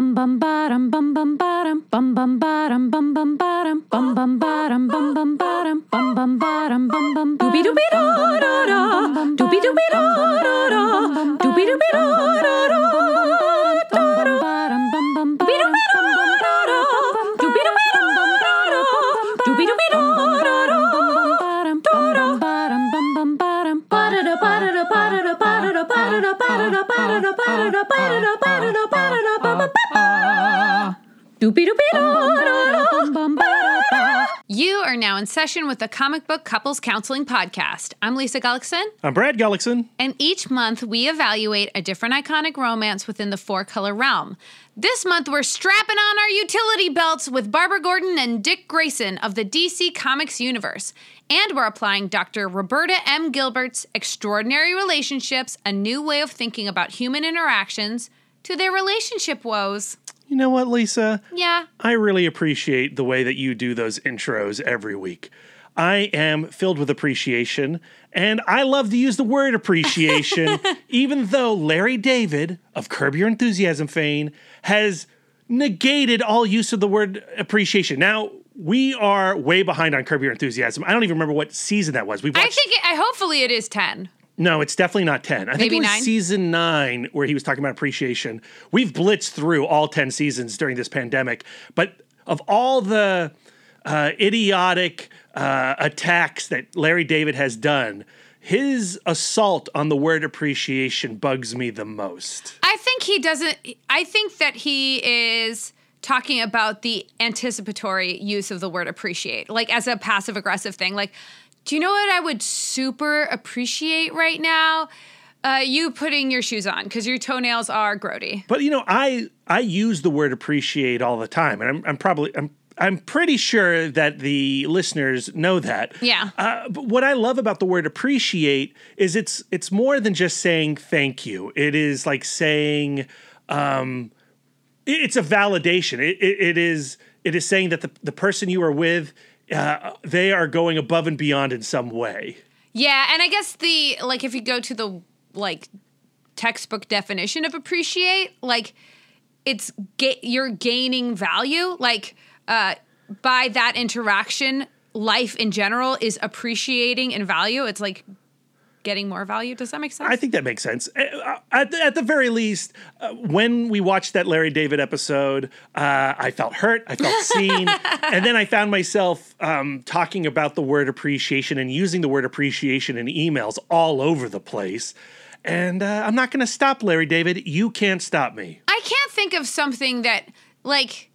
bum bum bottom bum bum bottom bum bum bottom bum bum bottom bum bum bottom bum bum bottom bum bum bottom bum bum doobie doobie da da da doobie doobie da da da doobie doobie da da da ba-da-da ba-da-da ba-da-da ba-da-da ba-da-da ba-da-da ba-da-da You are now in session with the Comic Book Couples Counseling Podcast. I'm Lisa Gullickson, I'm Brad Gullickson. and each month we evaluate a different iconic romance within the four color realm. This month we're strapping on our utility belts with Barbara Gordon and Dick Grayson of the DC Comics universe. And we're applying Dr. Roberta M. Gilbert's Extraordinary Relationships, a new way of thinking about human interactions, to their relationship woes. You know what, Lisa? Yeah, I really appreciate the way that you do those intros every week. I am filled with appreciation, and I love to use the word appreciation, even though Larry David of Curb Your Enthusiasm fame has negated all use of the word appreciation. Now, we are way behind on Curb Your Enthusiasm. I don't even remember what season that was. We I think, it, I hopefully it is 10. No, it's definitely not 10. I think it was nine? season 9 where he was talking about appreciation. We've blitzed through all 10 seasons during this pandemic, but of all the uh, idiotic uh, attacks that Larry David has done, his assault on the word appreciation bugs me the most. I think he doesn't. I think that he is talking about the anticipatory use of the word appreciate, like as a passive aggressive thing. Like, do you know what I would super appreciate right now? Uh, you putting your shoes on because your toenails are grody. But you know, I I use the word appreciate all the time, and I'm, I'm probably I'm I'm pretty sure that the listeners know that. Yeah. Uh, but what I love about the word appreciate is it's it's more than just saying thank you. It is like saying um, it- it's a validation. It, it, it is it is saying that the the person you are with. Uh, they are going above and beyond in some way. Yeah, and I guess the like if you go to the like textbook definition of appreciate, like it's ga- you're gaining value like uh by that interaction life in general is appreciating in value it's like getting more value does that make sense I think that makes sense. Uh, At the, at the very least, uh, when we watched that Larry David episode, uh, I felt hurt, I felt seen, and then I found myself um, talking about the word appreciation and using the word appreciation in emails all over the place. And uh, I'm not going to stop, Larry David. You can't stop me. I can't think of something that like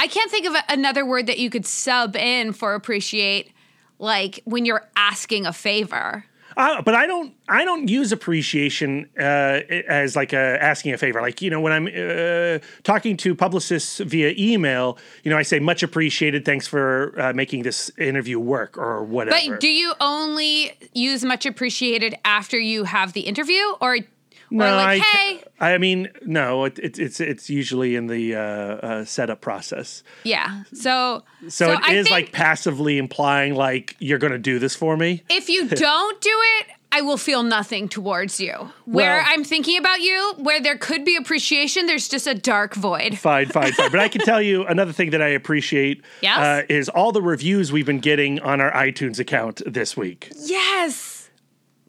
I can't think of a- another word that you could sub in for appreciate like when you're asking a favor. Uh, but I don't. I don't use appreciation uh, as like a asking a favor. Like you know, when I'm uh, talking to publicists via email, you know, I say much appreciated. Thanks for uh, making this interview work or whatever. But do you only use much appreciated after you have the interview, or or like, I, hey, I mean, no. It, it, it's it's usually in the uh, uh, setup process. yeah? So So, it I is like passively implying like you're going to do this for me. if you don't do it. I will feel nothing towards you. Where Well- I'm thinking about you, where there could be appreciation, there's just a dark void. Fine, fine, fine. But I can tell you another thing that I appreciate Yes? uh, is all the reviews we've been getting on our iTunes account this week. Yes.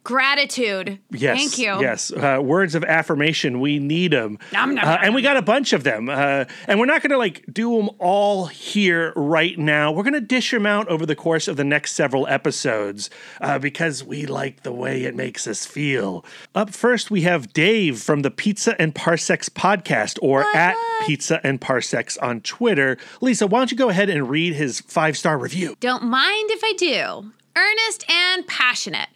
Gratitude. Yes. Thank you. Yes. Uh, words of affirmation. We need them. Nom, nom, Uh, and we got a bunch of them. Uh, and we're not going to like do them all here right now. We're going to dish them out over the course of the next several episodes uh, because we like the way it makes us feel. Up first, we have Dave from the Pizza and Parsecs podcast or at Pizza and Parsecs on Twitter. Lisa, why don't you go ahead and read his five star review? Don't mind if I do. Earnest and passionate.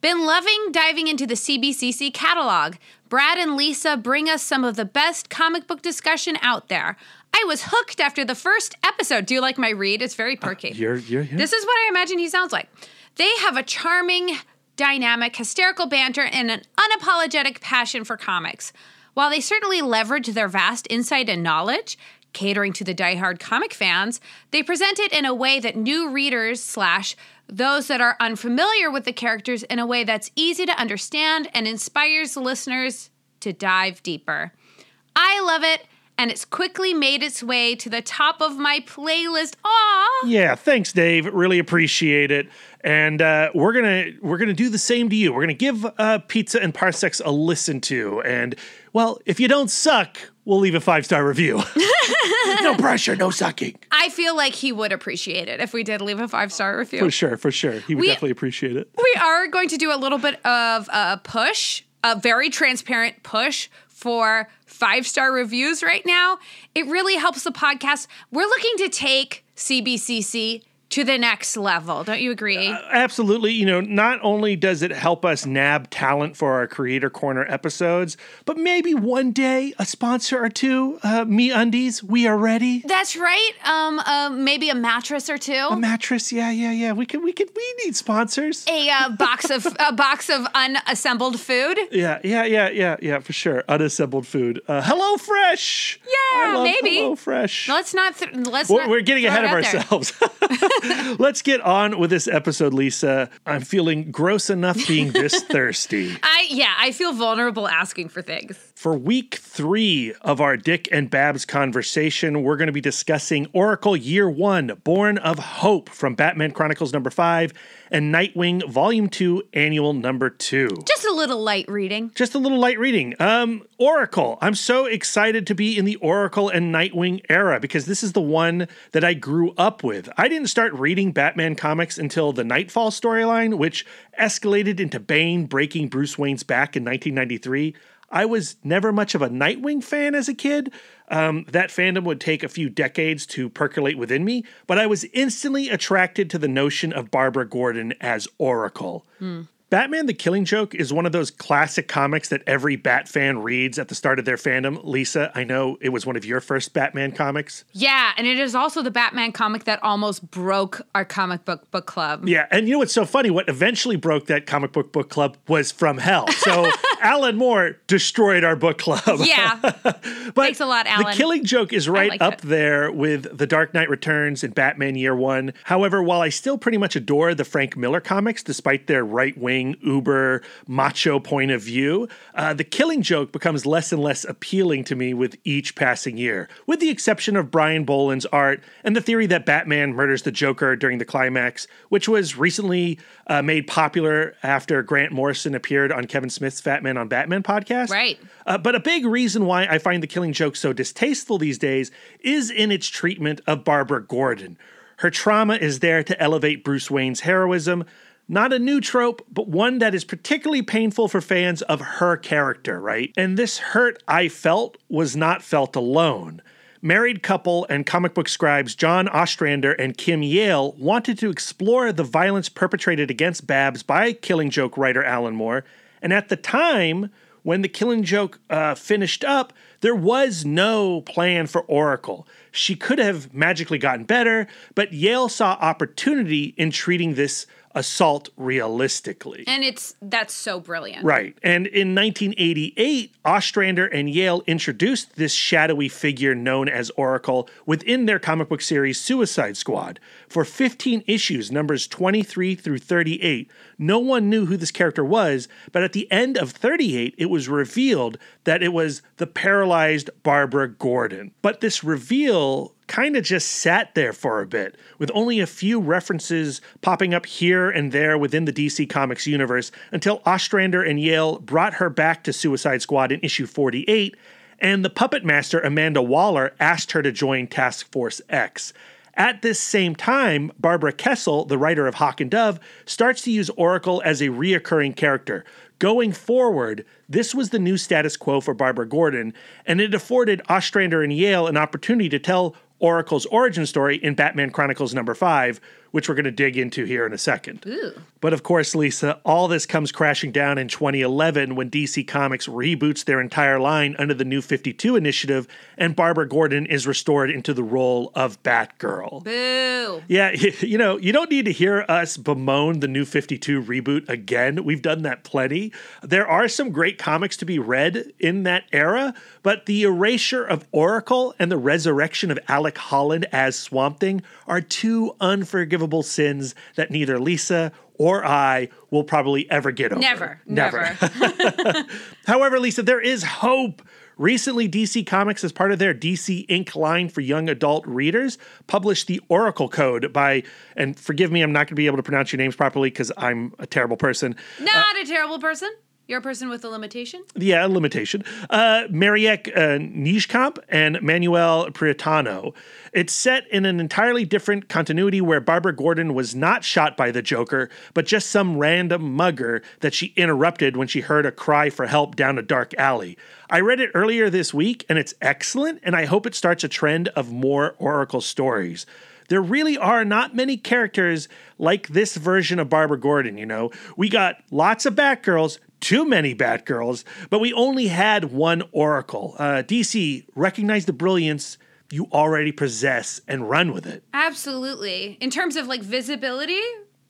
Been loving diving into the CBCC catalog. Brad and Lisa bring us some of the best comic book discussion out there. I was hooked after the first episode. Do you like my read? It's very uh, perky. You're, you're, you're This is what I imagine he sounds like. They have a charming, dynamic, hysterical banter and an unapologetic passion for comics. While they certainly leverage their vast insight and knowledge, catering to the diehard comic fans, they present it in a way that new readers slash those that are unfamiliar with the characters in a way that's easy to understand and inspires listeners to dive deeper. I love it, and it's quickly made its way to the top of my playlist. Aw! Yeah, thanks, Dave. Really appreciate it. And uh, we're gonna we're gonna do the same to you. We're gonna give uh, Pizza and Parsecs a listen to. And well, if you don't suck, we'll leave a five star review. no pressure, no sucking. I feel like he would appreciate it if we did leave a five star review. For sure, for sure. He would We- definitely appreciate it. We are going to do a little bit of a push, a very transparent push for five star reviews right now. It really helps the podcast. We're looking to take CBCC to the next level. Don't you agree? Absolutely. You know, not only does it help us nab talent for our Creator Corner episodes, but maybe one day a sponsor or two. Uh, Me Undies, we are ready. That's right. Um, uh, maybe a mattress or two. A mattress, yeah, yeah, yeah. We can, we can, we need sponsors. a uh, box of a box of unassembled food. Yeah, yeah, yeah, yeah, yeah, for sure. Unassembled food. Uh, Hello Fresh. Yeah, maybe. Hello Fresh. Let's not. Th- let's. We're, not we're getting ahead of ourselves. Let's get on with this episode, Lisa. I'm feeling gross enough being this thirsty. I yeah, I feel vulnerable asking for things. For week three of our Dick and Babs conversation, we're going to be discussing Oracle Year One, Born of Hope from Batman Chronicles number five and Nightwing Volume Two, Annual number two. Just a little light reading. Just a little light reading. Um, Oracle. I'm so excited to be in the Oracle and Nightwing era because this is the one that I grew up with. I didn't start reading Batman comics until the Nightfall storyline, which escalated into Bane breaking Bruce Wayne's back in 1993. I was never much of a Nightwing fan as a kid. Um, that fandom would take a few decades to percolate within me, but I was instantly attracted to the notion of Barbara Gordon as Oracle. Batman the Killing Joke is one of those classic comics that every Bat fan reads at the start of their fandom. Lisa, I know it was one of your first Batman comics. Yeah, and it is also the Batman comic that almost broke our comic book book club. Yeah, and you know what's so funny? What eventually broke that comic book book club was From Hell. So Alan Moore destroyed our book club. Yeah, But Thanks a lot, Alan. The Killing Joke is right up it. there with The Dark Knight Returns and Batman Year One. However, while I still pretty much adore the Frank Miller comics, despite their right wing, uber, macho point of view, uh, The Killing Joke becomes less and less appealing to me with each passing year, with the exception of Brian Bolland's art and the theory that Batman murders the Joker during the climax, which was recently uh, made popular after Grant Morrison appeared on Kevin Smith's Fat Man on Batman podcast. Right. Uh, but a big reason why I find the killing joke so distasteful these days is in its treatment of Barbara Gordon. Her trauma is there to elevate Bruce Wayne's heroism. Not a new trope, but one that is particularly painful for fans of her character, right? And this hurt I felt was not felt alone. Married couple and comic book scribes John Ostrander and Kim Yale wanted to explore the violence perpetrated against Babs by Killing Joke writer Alan Moore. And at the time, when the Killing Joke uh, finished up, there was no plan for Oracle. She could have magically gotten better, but Yale saw opportunity in treating this assault realistically. and it's that's so brilliant. Right. And in 1988, Ostrander and Yale introduced this shadowy figure known as Oracle within their comic book series Suicide Squad. For 15 issues, numbers 23 through 38, no one knew who this character was, but at the end of 38, it was revealed that it was the paralyzed Barbara Gordon. But this reveal kind of just sat there for a bit, with only a few references popping up here and there within the DC Comics universe until Ostrander and Yale brought her back to Suicide Squad in issue 48, and the puppet master Amanda Waller asked her to join Task Force X. At this same time, Barbara Kesel, the writer of Hawk and Dove, starts to use Oracle as a reoccurring character. Going forward, this was the new status quo for Barbara Gordon, and it afforded Ostrander and Yale an opportunity to tell Oracle's origin story in Batman Chronicles number 5, which we're going to dig into here in a second. But of course, Lisa, all this comes crashing down in 2011 when DC Comics reboots their entire line under the New 52 initiative and Barbara Gordon is restored into the role of Batgirl. Boo. Yeah, you know, you don't need to hear us bemoan the new 52 reboot again. We've done that plenty. There are some great comics to be read in that era, but the erasure of Oracle and the resurrection of Alec Holland as Swamp Thing are two unforgivable sins that neither Lisa or I will probably ever get over. Never. Never. However, Lisa, there is hope. Recently, DC Comics, as part of their DC Ink line for young adult readers, published the Oracle Code by, and forgive me, I'm not going to be able to pronounce your names properly because I'm a terrible person. Not uh, a terrible person. You're a person with a limitation. Yeah, a limitation. Uh, Mariek uh, Nijkamp and Manuel Preitano. It's set in an entirely different continuity where Barbara Gordon was not shot by the Joker, but just some random mugger that she interrupted when she heard a cry for help down a dark alley. I read it earlier this week and it's excellent, and I hope it starts a trend of more Oracle stories there really are not many characters like this version of Barbara Gordon, you know. We got lots of Batgirls, too many Batgirls, but we only had one Oracle. Uh, DC, recognize the brilliance you already possess and run with it. Absolutely. In terms of like visibility,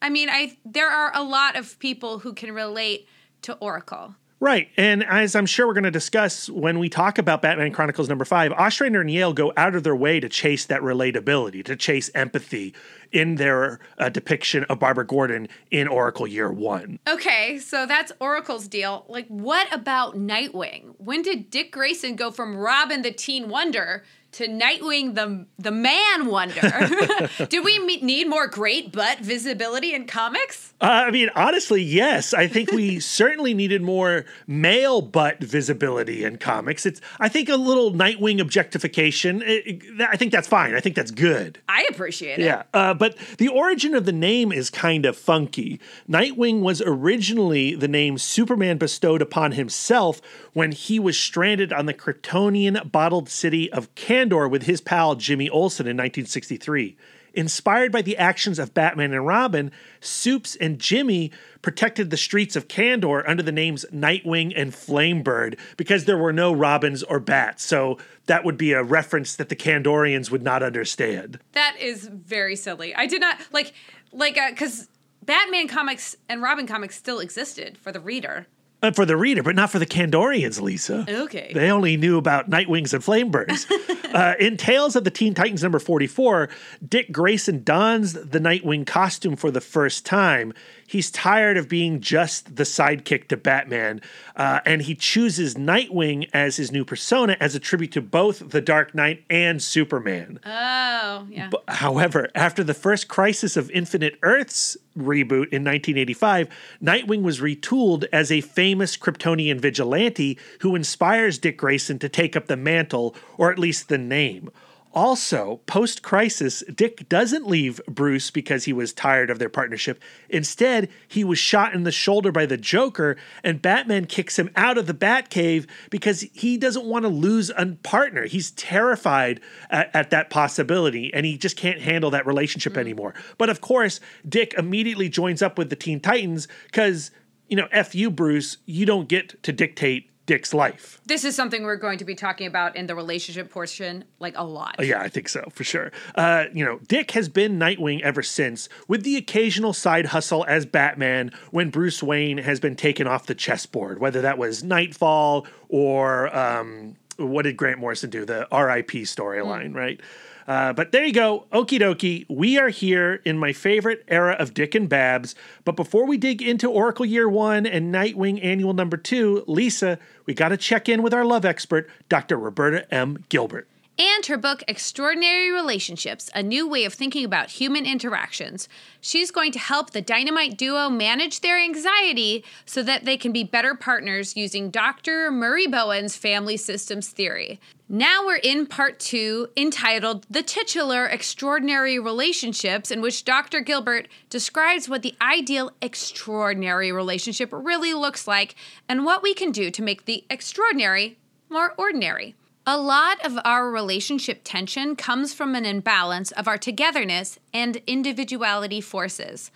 I mean, I there are a lot of people who can relate to Oracle. Right. And as I'm sure we're going to discuss when we talk about Batman Chronicles number five, Ostrander and Yale go out of their way to chase that relatability, to chase empathy in their uh, depiction of Barbara Gordon in Oracle Year One. Okay, so that's Oracle's deal. Like, what about Nightwing? When did Dick Grayson go from Robin the Teen Wonder to Nightwing the the Man Wonder. Do we me- need more great butt visibility in comics? Uh, I mean, honestly, yes. I think we certainly needed more male butt visibility in comics. It's I think a little Nightwing objectification. It, it, I think that's fine. I think that's good. I appreciate it. Yeah, uh, but the origin of the name is kind of funky. Nightwing was originally the name Superman bestowed upon himself when he was stranded on the Kryptonian bottled city of Kandor with his pal Jimmy Olsen in 1963. Inspired by the actions of Batman and Robin, Supes and Jimmy protected the streets of Kandor under the names Nightwing and Flamebird because there were no Robins or Bats. So that would be a reference that the Kandorians would not understand. That is very silly. I did not like like because uh, Batman comics and Robin comics still existed for the reader. Uh, for the reader, but not for the Kandorians, Lisa. Okay. They only knew about Nightwings and Flamebirds. uh, in Tales of the Teen Titans number 44, Dick Grayson dons the Nightwing costume for the first time he's tired of being just the sidekick to Batman, uh, and he chooses Nightwing as his new persona as a tribute to both the Dark Knight and Superman. Oh, yeah. But, however, after the first Crisis of Infinite Earths reboot in 1985, Nightwing was retooled as a famous Kryptonian vigilante who inspires Dick Grayson to take up the mantle, or at least the name. Also, post crisis, Dick doesn't leave Bruce because he was tired of their partnership. Instead, he was shot in the shoulder by the Joker, and Batman kicks him out of the Batcave because he doesn't want to lose a partner. He's terrified at, at that possibility, and he just can't handle that relationship mm. anymore. But of course, Dick immediately joins up with the Teen Titans because, you know, F you, Bruce, you don't get to dictate Dick's life. This is something we're going to be talking about in the relationship portion, like a lot. Uh, yeah, I think so, for sure. Uh, you know, Dick has been Nightwing ever since, with the occasional side hustle as Batman when Bruce Wayne has been taken off the chessboard, whether that was Nightfall or um, what did Grant Morrison do? The RIP storyline, mm. right? Uh, but there you go. Okie dokie. We are here in my favorite era of Dick and Babs. But before we dig into Oracle Year One and Nightwing Annual Number Two, Lisa, we got to check in with our love expert, Dr. Roberta M. Gilbert and her book Extraordinary Relationships A New Way of Thinking About Human Interactions. She's going to help the Dynamite duo manage their anxiety so that they can be better partners using Dr. Murray Bowen's family systems theory. Now we're in part two, entitled The Titular Extraordinary Relationships, in which Dr. Gilbert describes what the ideal extraordinary relationship really looks like and what we can do to make the extraordinary more ordinary. A lot of our relationship tension comes from an imbalance of our togetherness and individuality forces.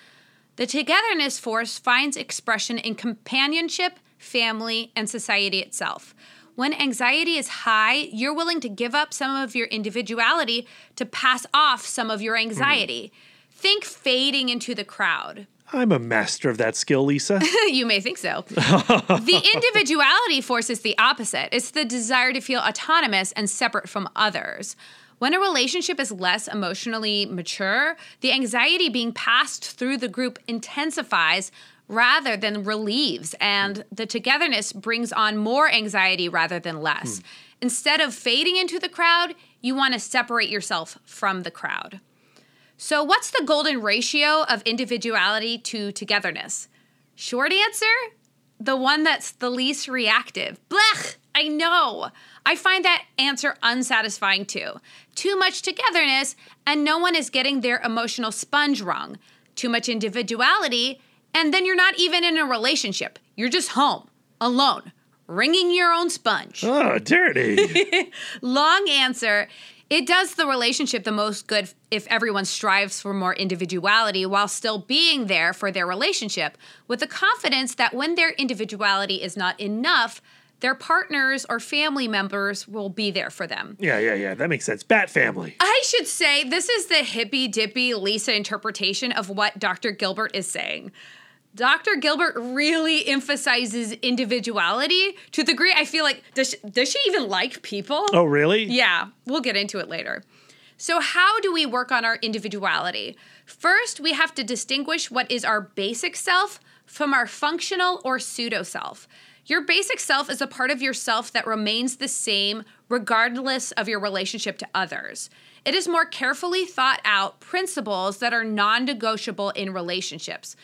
The togetherness force finds expression in companionship, family, and society itself. When anxiety is high, you're willing to give up some of your individuality to pass off some of your anxiety. Mm. Think fading into the crowd. I'm a master of that skill, Lisa. you may think so. the individuality force is the opposite it's the desire to feel autonomous and separate from others. When a relationship is less emotionally mature, the anxiety being passed through the group intensifies rather than relieves, and the togetherness brings on more anxiety rather than less. Hmm. Instead of fading into the crowd, you want to separate yourself from the crowd. So, what's the golden ratio of individuality to togetherness? Short answer the one that's the least reactive. Blech, I know. I find that answer unsatisfying too. Too much togetherness, and no one is getting their emotional sponge wrung. Too much individuality, and then you're not even in a relationship. You're just home, alone, wringing your own sponge. Oh, dirty. Long answer. It does the relationship the most good if everyone strives for more individuality while still being there for their relationship, with the confidence that when their individuality is not enough, their partners or family members will be there for them. yeah, yeah, yeah. That makes sense. Bat family. I should say this is the hippy dippy Lisa interpretation of what Dr. Gilbert is saying. Dr. Gilbert really emphasizes individuality to the degree I feel like does she, does she even like people? Oh, really? Yeah, we'll get into it later. So, how do we work on our individuality? First, we have to distinguish what is our basic self from our functional or pseudo self. Your basic self is a part of yourself that remains the same regardless of your relationship to others. It is more carefully thought out principles that are non negotiable in relationships.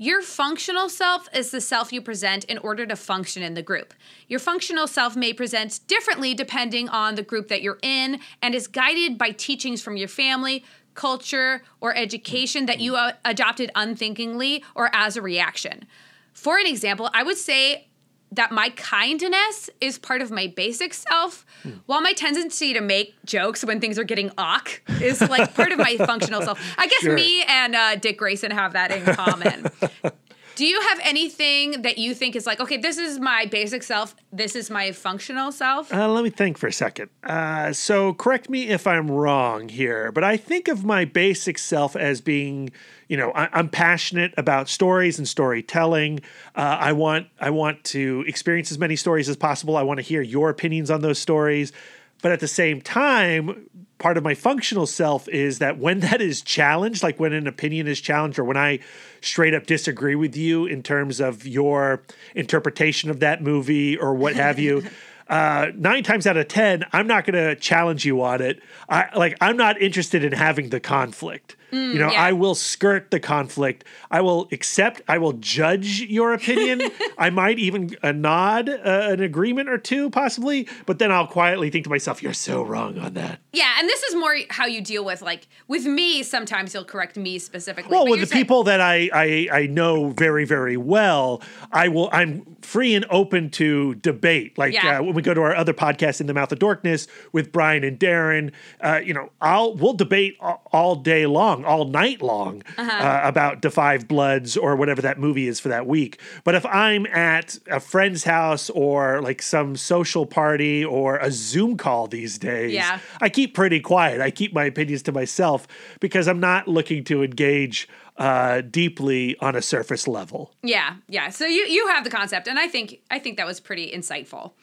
Your functional self is the self you present in order to function in the group. Your functional self may present differently depending on the group that you're in and is guided by teachings from your family, culture, or education that you uh, adopted unthinkingly or as a reaction. For an example, I would say that my kindness is part of my basic self, while my tendency to make jokes when things are getting awk is like part of my functional self. I guess Sure. me and uh, Dick Grayson have that in common. Do you have anything that you think is like, okay, this is my basic self, this is my functional self? Uh, let me think for a second. Uh, so, correct me if I'm wrong here, but I think of my basic self as being, you know, I, I'm passionate about stories and storytelling. Uh, I want, I want to experience as many stories as possible. I want to hear your opinions on those stories, but at the same time, part of my functional self is that when that is challenged, like when an opinion is challenged, or when I straight up disagree with you in terms of your interpretation of that movie or what have you. Uh, nine times out of ten, I'm not going to challenge you on it. I like I'm not interested in having the conflict. You know, yeah. I will skirt the conflict. I will accept. I will judge your opinion. I might even a nod, uh, an agreement or two, possibly. But then I'll quietly think to myself, "You're so wrong on that." Yeah, and this is more how you deal with like with me. Sometimes you'll correct me specifically. Well, with the saying- people that I, I I know very very well, I will. I'm free and open to debate. Like Yeah. uh, when we go to our other podcast, in the mouth of darkness, with Brian and Darren, uh, you know, I'll we'll debate all, all day long, all night long Uh-huh. uh, about the Five Bloods or whatever that movie is for that week. But if I'm at a friend's house or like some social party or a Zoom call these days, Yeah. I keep pretty quiet. I keep my opinions to myself because I'm not looking to engage uh, deeply on a surface level. Yeah, yeah. So you you have the concept, and I think I think that was pretty insightful.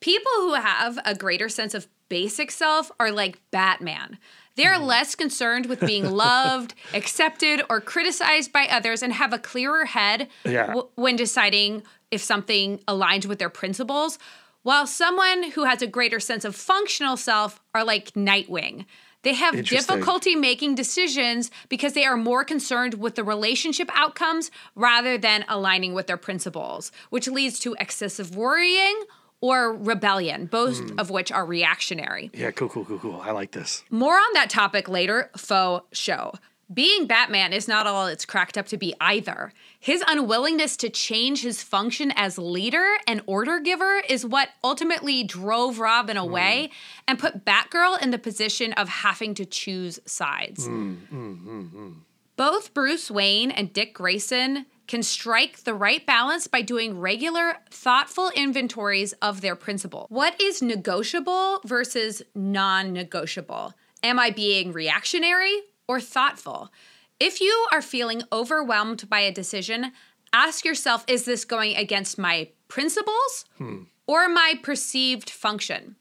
People who have a greater sense of basic self are like Batman. They're mm-hmm. less concerned with being loved, accepted, or criticized by others, and have a clearer head Yeah. w- when deciding if something aligns with their principles. While someone who has a greater sense of functional self are like Nightwing. They have difficulty making decisions because they are more concerned with the relationship outcomes rather than aligning with their principles, which leads to excessive worrying or rebellion, both hmm. of which are reactionary. Yeah, cool, cool, cool, cool. I like this. More on that topic later, faux show. Being Batman is not all it's cracked up to be either. His unwillingness to change his function as leader and order giver is what ultimately drove Robin hmm. away and put Batgirl in the position of having to choose sides. Hmm, both Bruce Wayne and Dick Grayson can strike the right balance by doing regular, thoughtful inventories of their principle. What is negotiable versus non negotiable? Am I being reactionary or thoughtful? If you are feeling overwhelmed by a decision, ask yourself is this going against my principles hmm. or my perceived function?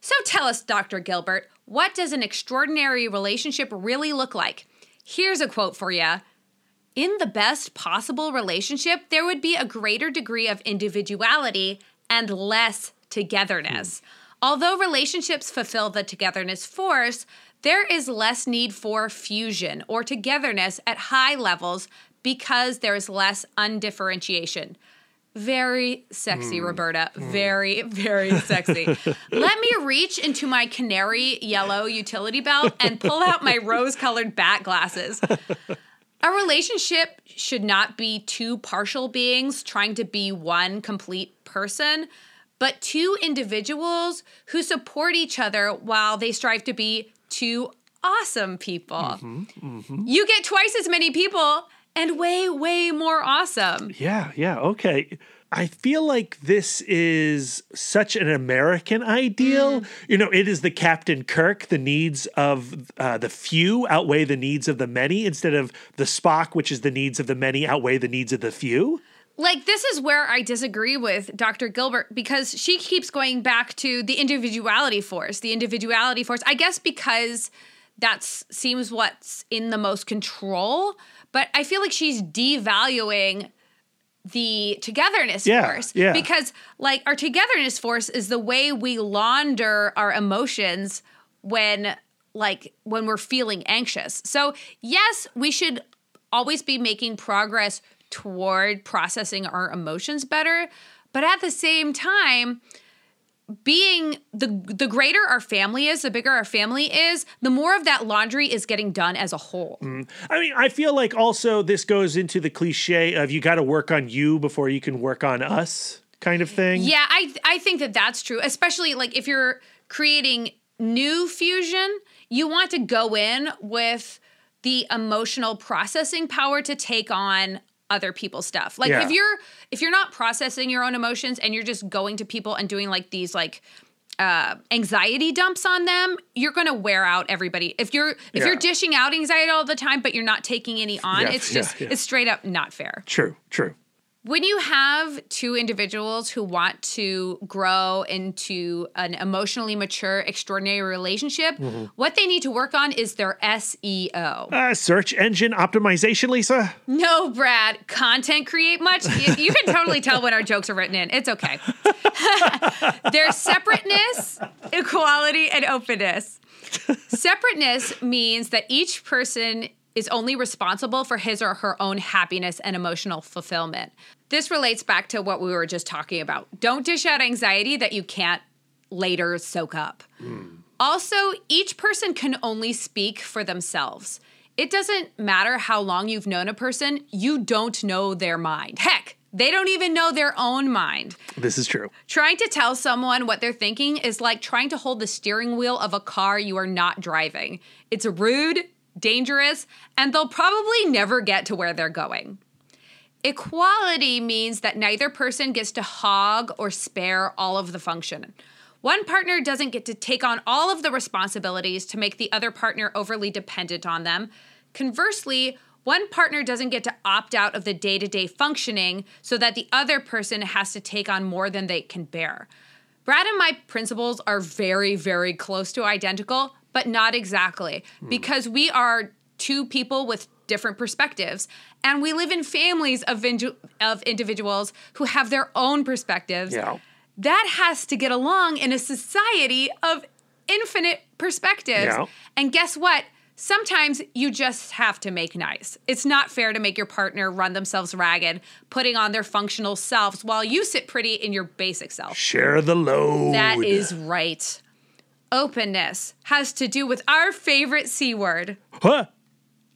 So tell us, Dr. Gilbert, what does an extraordinary relationship really look like? Here's a quote for you In the best possible relationship, there would be a greater degree of individuality and less togetherness. Hmm. Although relationships fulfill the togetherness force, there is less need for fusion or togetherness at high levels because there is less undifferentiation. Very sexy, hmm. Roberta. Hmm. Very, very sexy. Let me reach into my canary yellow utility belt and pull out my rose colored bat glasses. A relationship should not be two partial beings trying to be one complete person, but two individuals who support each other while they strive to be two awesome people. Mm-hmm, mm-hmm. You get twice as many people and way, way more awesome. Yeah, yeah, okay. I feel like this is such an American ideal. You know, it is the Captain Kirk, the needs of uh, the few outweigh the needs of the many, instead of the Spock, which is the needs of the many outweigh the needs of the few. Like, this is where I disagree with Dr. Gilbert because she keeps going back to the individuality force, the individuality force. I guess because that seems what's in the most control, but I feel like she's devaluing the togetherness Yeah, force yeah. because like our togetherness force is the way we launder our emotions when like when we're feeling anxious. So, yes, we should always be making progress toward processing our emotions better, but at the same time, being the the greater our family is, the bigger our family is, the more of that laundry is getting done as a whole. Mm. I mean, I feel like also this goes into the cliche of you got to work on you before you can work on us kind of thing. Yeah, I I think that that's true, especially like if you're creating new fusion, you want to go in with the emotional processing power to take on other people's stuff. Like Yeah. if you're if you're not processing your own emotions and you're just going to people and doing like these like uh, anxiety dumps on them, you're going to wear out everybody. If you're if Yeah. you're dishing out anxiety all the time, but you're not taking any on, Yeah, it's just yeah. it's straight up not fair. True, true. When you have two individuals who want to grow into an emotionally mature, extraordinary relationship, Mm-hmm. what they need to work on is their SEO. Uh, search engine optimization, Lisa. No, Brad, content create much. You, you can totally tell when our jokes are written in. It's okay. There's separateness, equality, and openness. Separateness means that each person is only responsible for his or her own happiness and emotional fulfillment. This relates back to what we were just talking about. Don't dish out anxiety that you can't later soak up. Hmm. Also, each person can only speak for themselves. It doesn't matter how long you've known a person, you don't know their mind. Heck, they don't even know their own mind. This is true. Trying to tell someone what they're thinking is like trying to hold the steering wheel of a car you are not driving. It's rude, dangerous, and they'll probably never get to where they're going. Equality means that neither person gets to hog or spare all of the function. One partner doesn't get to take on all of the responsibilities to make the other partner overly dependent on them. Conversely, one partner doesn't get to opt out of the day to day functioning so that the other person has to take on more than they can bear. Brad and my principles are very, very close to identical, but not exactly, hmm. because we are two people with different perspectives, and we live in families of, of individuals who have their own perspectives. Yeah. That has to get along in a society of infinite perspectives. Yeah. And guess what? Sometimes you just have to make nice. It's not fair to make your partner run themselves ragged, putting on their functional selves while you sit pretty in your basic self. Share the load. That is right. Openness has to do with our favorite C word. Huh?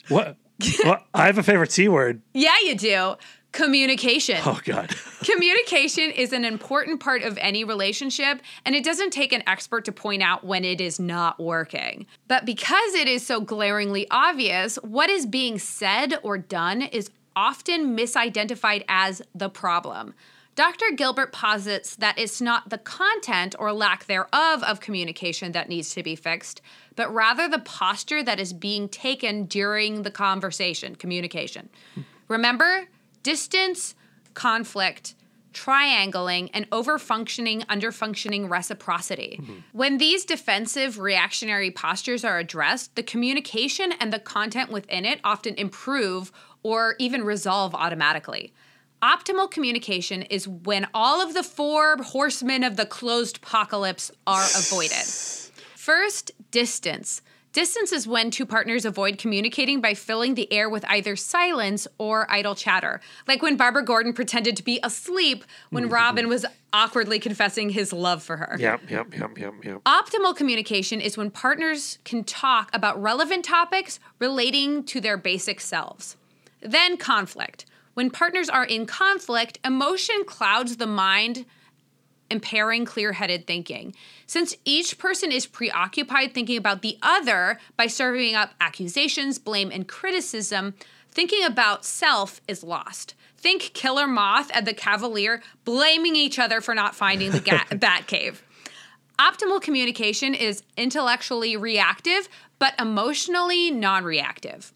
What? what? I have a favorite C word. Yeah, you do. Communication. Oh, God. Communication is an important part of any relationship, and it doesn't take an expert to point out when it is not working. But because it is so glaringly obvious, what is being said or done is often misidentified as the problem. Dr. Gilbert posits that it's not the content or lack thereof of communication that needs to be fixed, but rather the posture that is being taken during the conversation, communication. Remember, distance, conflict, triangling, and overfunctioning, underfunctioning reciprocity. Mm-hmm. When these defensive, reactionary postures are addressed, the communication and the content within it often improve or even resolve automatically. Optimal communication is when all of the four horsemen of the closed apocalypse are avoided. First, distance. Distance is when two partners avoid communicating by filling the air with either silence or idle chatter. Like when Barbara Gordon pretended to be asleep when Robin was awkwardly confessing his love for her. Yep, yep, yep, yep, yep. Optimal communication is when partners can talk about relevant topics relating to their basic selves. Then conflict. When partners are in conflict, emotion clouds the mind, impairing clear headed thinking. Since each person is preoccupied thinking about the other by serving up accusations, blame, and criticism, thinking about self is lost. Think Killer Moth and the Cavalier blaming each other for not finding the ga- Batcave. Optimal communication is intellectually reactive, but emotionally non reactive.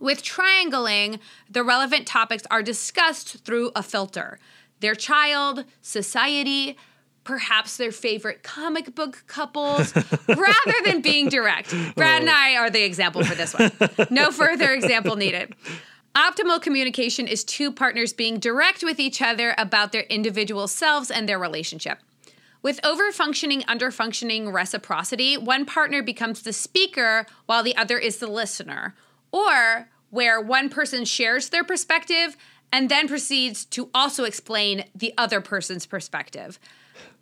With triangling, the relevant topics are discussed through a filter their child, society, perhaps their favorite comic book couples, rather than being direct. Brad and oh. I are the example for this one. No further example needed. Optimal communication is two partners being direct with each other about their individual selves and their relationship. With overfunctioning, underfunctioning reciprocity, one partner becomes the speaker while the other is the listener, or where one person shares their perspective and then proceeds to also explain the other person's perspective.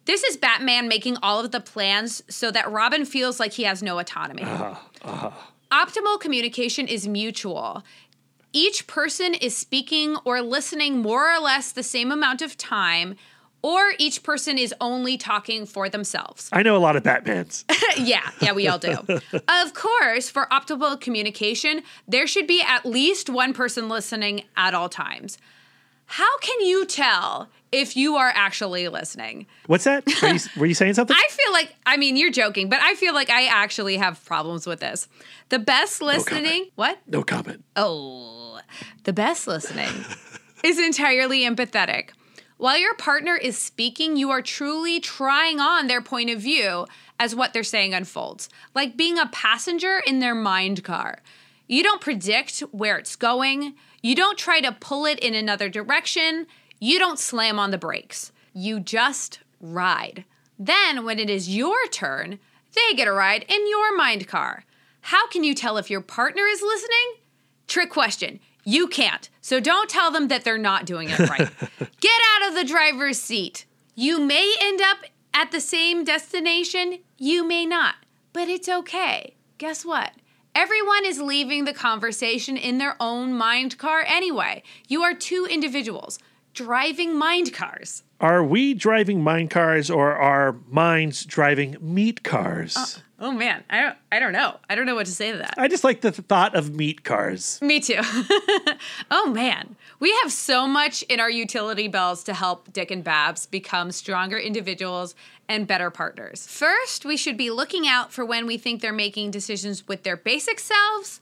This is Batman making all of the plans so that Robin feels like he has no autonomy. Uh-huh, uh-huh. Optimal communication is mutual. Each person is speaking or listening more or less the same amount of time, or each person is only talking for themselves. I know a lot of Batmans. yeah, yeah, we all do. of course, for optimal communication, there should be at least one person listening at all times. How can you tell if you are actually listening? What's that? Were you, were you saying something? I feel like, I mean, you're joking, but I feel like I actually have problems with this. The best listening, what? no comment. Oh, the best listening is entirely empathetic. While your partner is speaking, you are truly trying on their point of view as what they're saying unfolds, like being a passenger in their mind car. You don't predict where it's going, you don't try to pull it in another direction, you don't slam on the brakes. You just ride. Then, when it is your turn, they get a ride in your mind car. How can you tell if your partner is listening? Trick question. You can't. So don't tell them that they're not doing it right. Get out of the driver's seat. You may end up at the same destination, you may not, but it's okay. Guess what? Everyone is leaving the conversation in their own mind car anyway. You are two individuals driving mind cars. Are we driving mine cars or are mines driving meat cars? Uh, oh man, I don't I don't know. I don't know what to say to that. I just like the thought of meat cars. Me too. oh man, we have so much in our utility bells to help Dick and Babs become stronger individuals and better partners. First, we should be looking out for when we think they're making decisions with their basic selves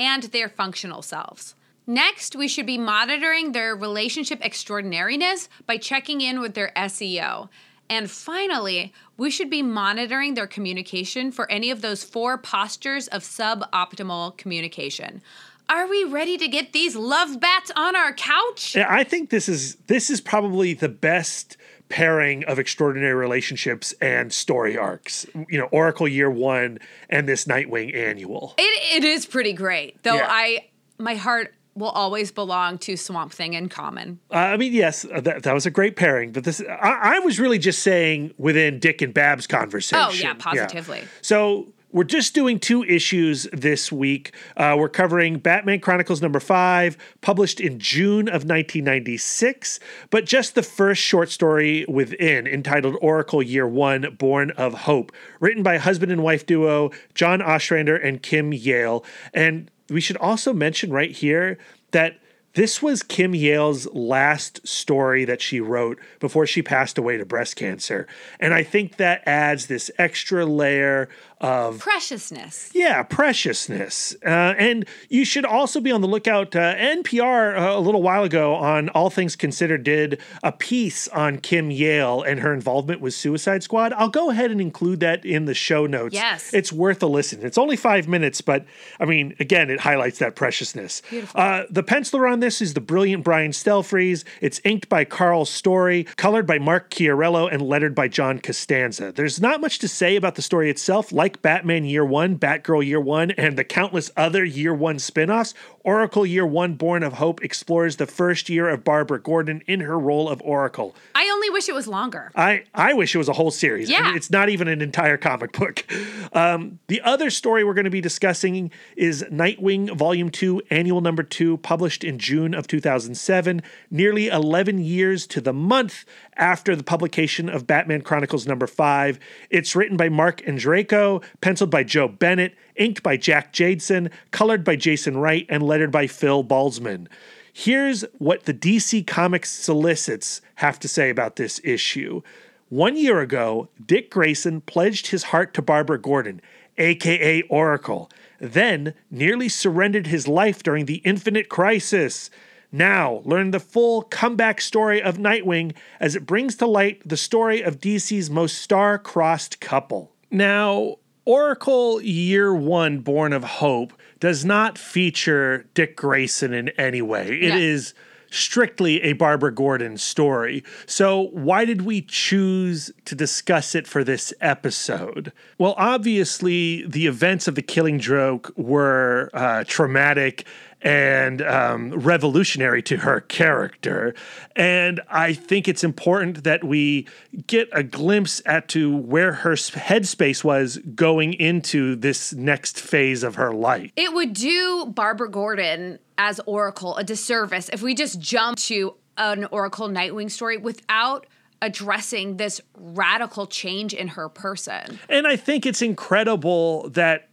and their functional selves. Next, we should be monitoring their relationship extraordinariness by checking in with their SEO. And finally, we should be monitoring their communication for any of those four postures of suboptimal communication. Are we ready to get these love bats on our couch? Yeah, I think this is this is probably the best pairing of extraordinary relationships and story arcs. You know, Oracle Year One and this Nightwing annual. It, it is pretty great, though. Yeah. I my heart will always belong to Swamp Thing in common. Uh, I mean, yes, uh, that, that was a great pairing, but this I, I was really just saying within Dick and Bab's conversation. Oh, yeah, positively. So we're just doing two issues this week. Uh, we're covering Batman Chronicles number five, published in June of 1996, but just the first short story within, entitled Oracle Year One Born of Hope, written by husband and wife duo John Ostrander and Kim Yale. And we should also mention right here that this was Kim Yale's last story that she wrote before she passed away to breast cancer. And I think that adds this extra layer of Preciousness. yeah, preciousness. Uh, and you should also be on the lookout. Uh, NPR, uh, a little while ago, on All Things Considered, did a piece on Kim Yale and her involvement with Suicide Squad. I'll go ahead and include that in the show notes. Yes. It's worth a listen. It's only five minutes, but I mean, again, it highlights that preciousness. Uh, the penciler on this is the brilliant Brian Stelfreeze. It's inked by Karl Story, colored by Mark Chiarello, and lettered by John Costanza. There's not much to say about the story itself. Like Batman Year One, Batgirl Year One, and the countless other Year One spin offs, Oracle Year One Born of Hope explores the first year of Barbara Gordon in her role of Oracle. I only wish it was longer. I, I wish it was a whole series. Yeah. And it's not even an entire comic book. Um, the other story we're going to be discussing is Nightwing Volume 2, Annual Number 2, published in June of 2007, nearly 11 years to the month after the publication of Batman Chronicles number 5. It's written by Marc Andreyko, penciled by Joe Bennett, inked by Jack Jadson, colored by Jason Wright, and lettered by Phil Balsman. Here's what the DC Comics solicits have to say about this issue. One year ago, Dick Grayson pledged his heart to Barbara Gordon, aka Oracle, then nearly surrendered his life during the Infinite Crisis. Now, learn the full comeback story of Nightwing as it brings to light the story of DC's most star crossed couple. Now, Oracle Year One Born of Hope does not feature Dick Grayson in any way. It Yeah. is strictly a Barbara Gordon story. So, why did we choose to discuss it for this episode? Well, obviously, the events of the Killing Joke were uh, traumatic and um, revolutionary to her character. And I think it's important that we get a glimpse at to where her headspace was going into this next phase of her life. It would do Barbara Gordon as Oracle a disservice if we just jump to an Oracle Nightwing story without addressing this radical change in her person. And I think it's incredible that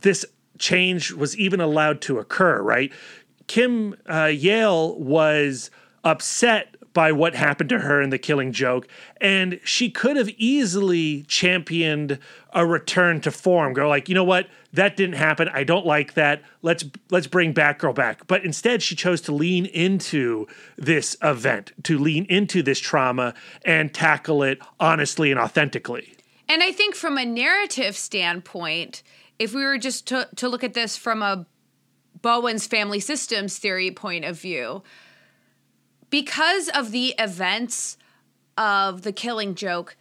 this change was even allowed to occur, right? Kim uh, Yale was upset by what happened to her in the killing joke, and she could have easily championed a return to form. Go like, you know what? That didn't happen. I don't like that. Let's let's bring Batgirl back. But instead, she chose to lean into this event, to lean into this trauma, and tackle it honestly and authentically. And I think from a narrative standpoint, if we were just to, to look at this from a Bowen's family systems theory point of view, because of the events of the killing joke,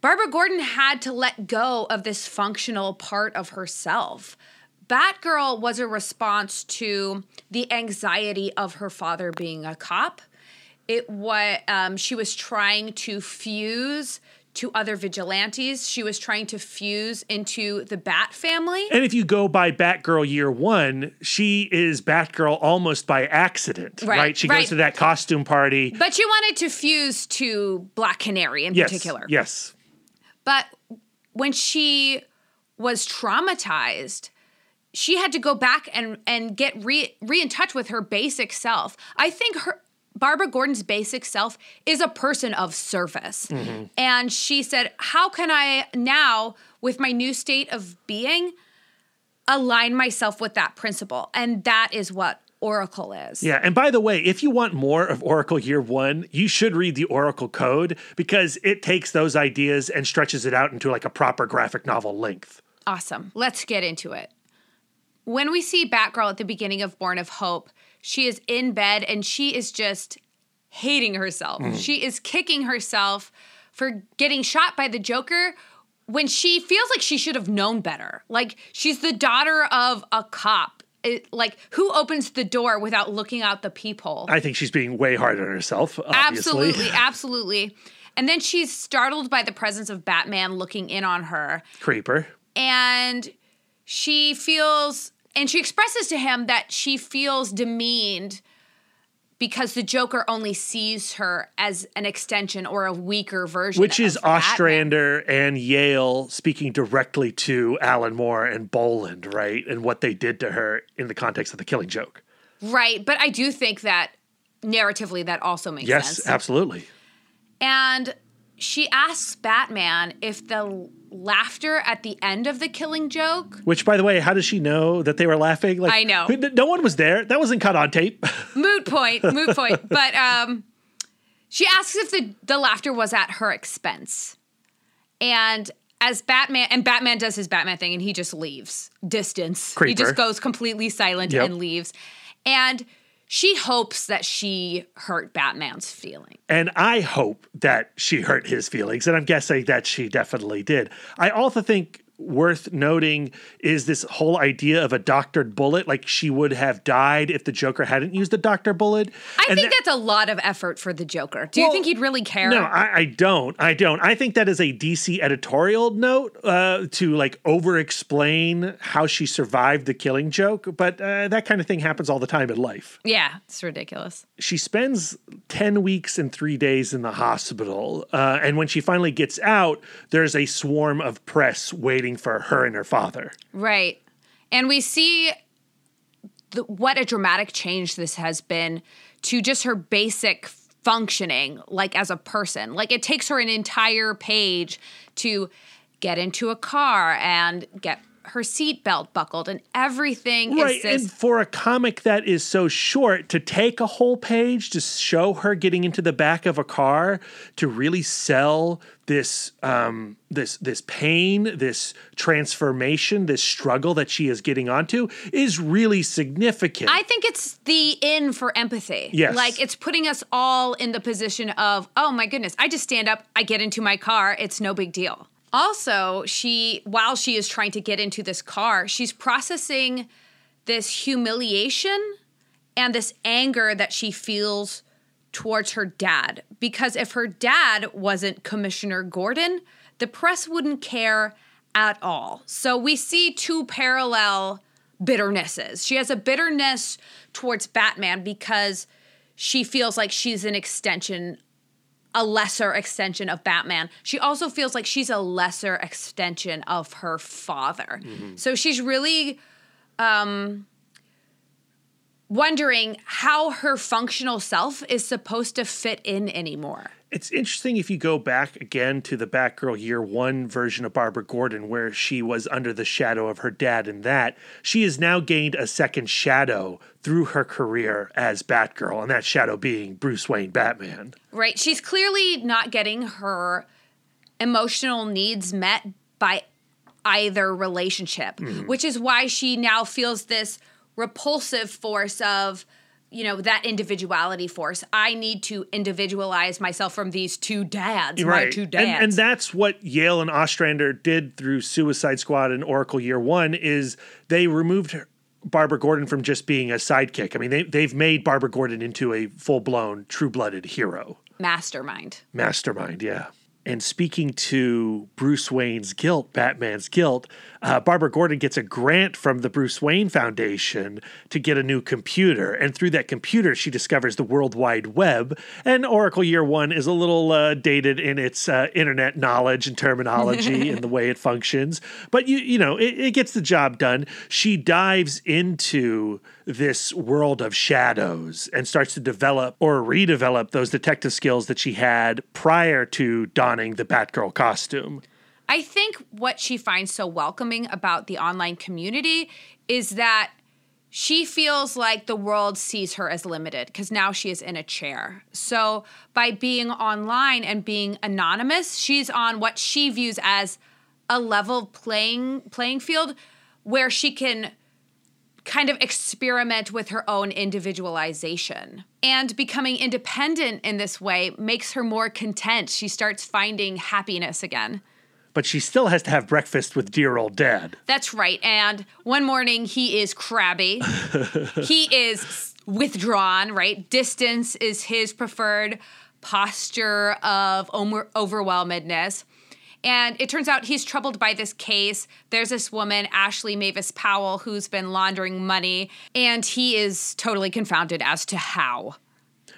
Barbara Gordon had to let go of this functional part of herself. Batgirl was a response to the anxiety of her father being a cop. It was um, she was trying to fuse to other vigilantes. She was trying to fuse into the Bat family. And if you go by Batgirl year one, she is Batgirl almost by accident, right? Right, She right. goes to that costume party. But she wanted to fuse to Black Canary in yes, particular. Yes. But when she was traumatized, she had to go back and and get re re in touch with her basic self. I think her Barbara Gordon's basic self is a person of service. Mm-hmm. And she said, "How can I now with my new state of being align myself with that principle?" And that is what Oracle is. Yeah. And by the way, if you want more of Oracle Year One, you should read the Oracle Code because it takes those ideas and stretches it out into like a proper graphic novel length. Awesome. Let's get into it. When we see Batgirl at the beginning of Born of Hope, she is in bed and she is just hating herself. Mm. She is kicking herself for getting shot by the Joker when she feels like she should have known better. Like she's the daughter of a cop. It, like who opens the door without looking out the peephole? I think she's being way hard on herself. Obviously. Absolutely, absolutely. And then she's startled by the presence of Batman looking in on her Creeper. and she feels and she expresses to him that she feels demeaned because the Joker only sees her as an extension or a weaker version. Which is of Batman. Ostrander and Yale speaking directly to Alan Moore and Bolland, right? And what they did to her in the context of the killing joke. right? But I do think that narratively that also makes Yes, sense. absolutely. And she asks Batman if the laughter at the end of the killing joke. Which, by the way, how does she know that they were laughing? Like I know. no one was there. That wasn't cut on tape. moot point, moot point. But um, she asks if the the laughter was at her expense, and as Batman and Batman does his Batman thing, and he just leaves distance. He just goes completely silent Yep. and leaves, and she hopes that she hurt Batman's feeling. And I hope that she hurt his feelings. And I'm guessing that she definitely did. I also think worth noting is this whole idea of a doctored bullet. Like she would have died if the Joker hadn't used a doctor bullet. I And think that- that's a lot of effort for the Joker. Do you think he'd really care? No, I, I don't. I don't. I think that is a DC editorial note uh, to like over explain how she survived the killing joke. But uh, that kind of thing happens all the time in life. yeah, it's ridiculous. she spends 10 weeks and three days in the hospital. Uh, and when she finally gets out, there's a swarm of press waiting for her and her father. Right. And we see the, what a dramatic change this has been to just her basic functioning, like as a person. Like it takes her an entire page to get into a car and get her seatbelt buckled, and everything Right. And for a comic that is so short, to take a whole page to show her getting into the back of a car to really sell this um this this pain this transformation this struggle that she is getting onto is really significant I think it's the in for empathy. Yes. Like it's putting us all in the position of, oh my goodness, I just stand up, I get into my car, it's no big deal. Also, she, while she is trying to get into this car, she's processing this humiliation and this anger that she feels towards her dad. Because if her dad wasn't Commissioner Gordon, the press wouldn't care at all. So we see two parallel bitternesses. She has a bitterness towards Batman because she feels like she's an extension, a lesser extension of Batman. She also feels like she's a lesser extension of her father. So she's really um, wondering how her functional self is supposed to fit in anymore. It's interesting if you go back again to the Batgirl Year One version of Barbara Gordon, where she was under the shadow of her dad, and that she has now gained a second shadow through her career as Batgirl, and that shadow being Bruce Wayne Batman. Right. She's clearly not getting her emotional needs met by either relationship, mm-hmm. which is why she now feels this repulsive force of, you know, that individuality force. I need to individualize myself from these two dads, right. my two dads. And, and that's what Yale and Ostrander did through Suicide Squad and Oracle Year One is they removed Barbara Gordon from just being a sidekick. I mean, they, they've made Barbara Gordon into a full blown, true blooded hero. Mastermind. Mastermind, yeah. And speaking to Bruce Wayne's guilt, Batman's guilt, uh, Barbara Gordon gets a grant from the Bruce Wayne Foundation to get a new computer. And through that computer, she discovers the World Wide Web. And Oracle Year One is a little uh, dated in its uh, internet knowledge and terminology and the way it functions. But, you, you know, it, it gets the job done. She dives into this world of shadows and starts to develop or redevelop those detective skills that she had prior to donning the Batgirl costume. I think what she finds so welcoming about the online community is that she feels like the world sees her as limited because now she is in a chair. So by being online and being anonymous, she's on what she views as a level playing playing field where she can kind of experiment with her own individualization. And becoming independent in this way makes her more content. She starts finding happiness again. But she still has to have breakfast with dear old dad. That's right. And one morning he is crabby. he is withdrawn, right? Distance is his preferred posture of over- overwhelmedness. And it turns out he's troubled by this case. There's this woman, Ashley Mavis Powell, who's been laundering money, and he is totally confounded as to how.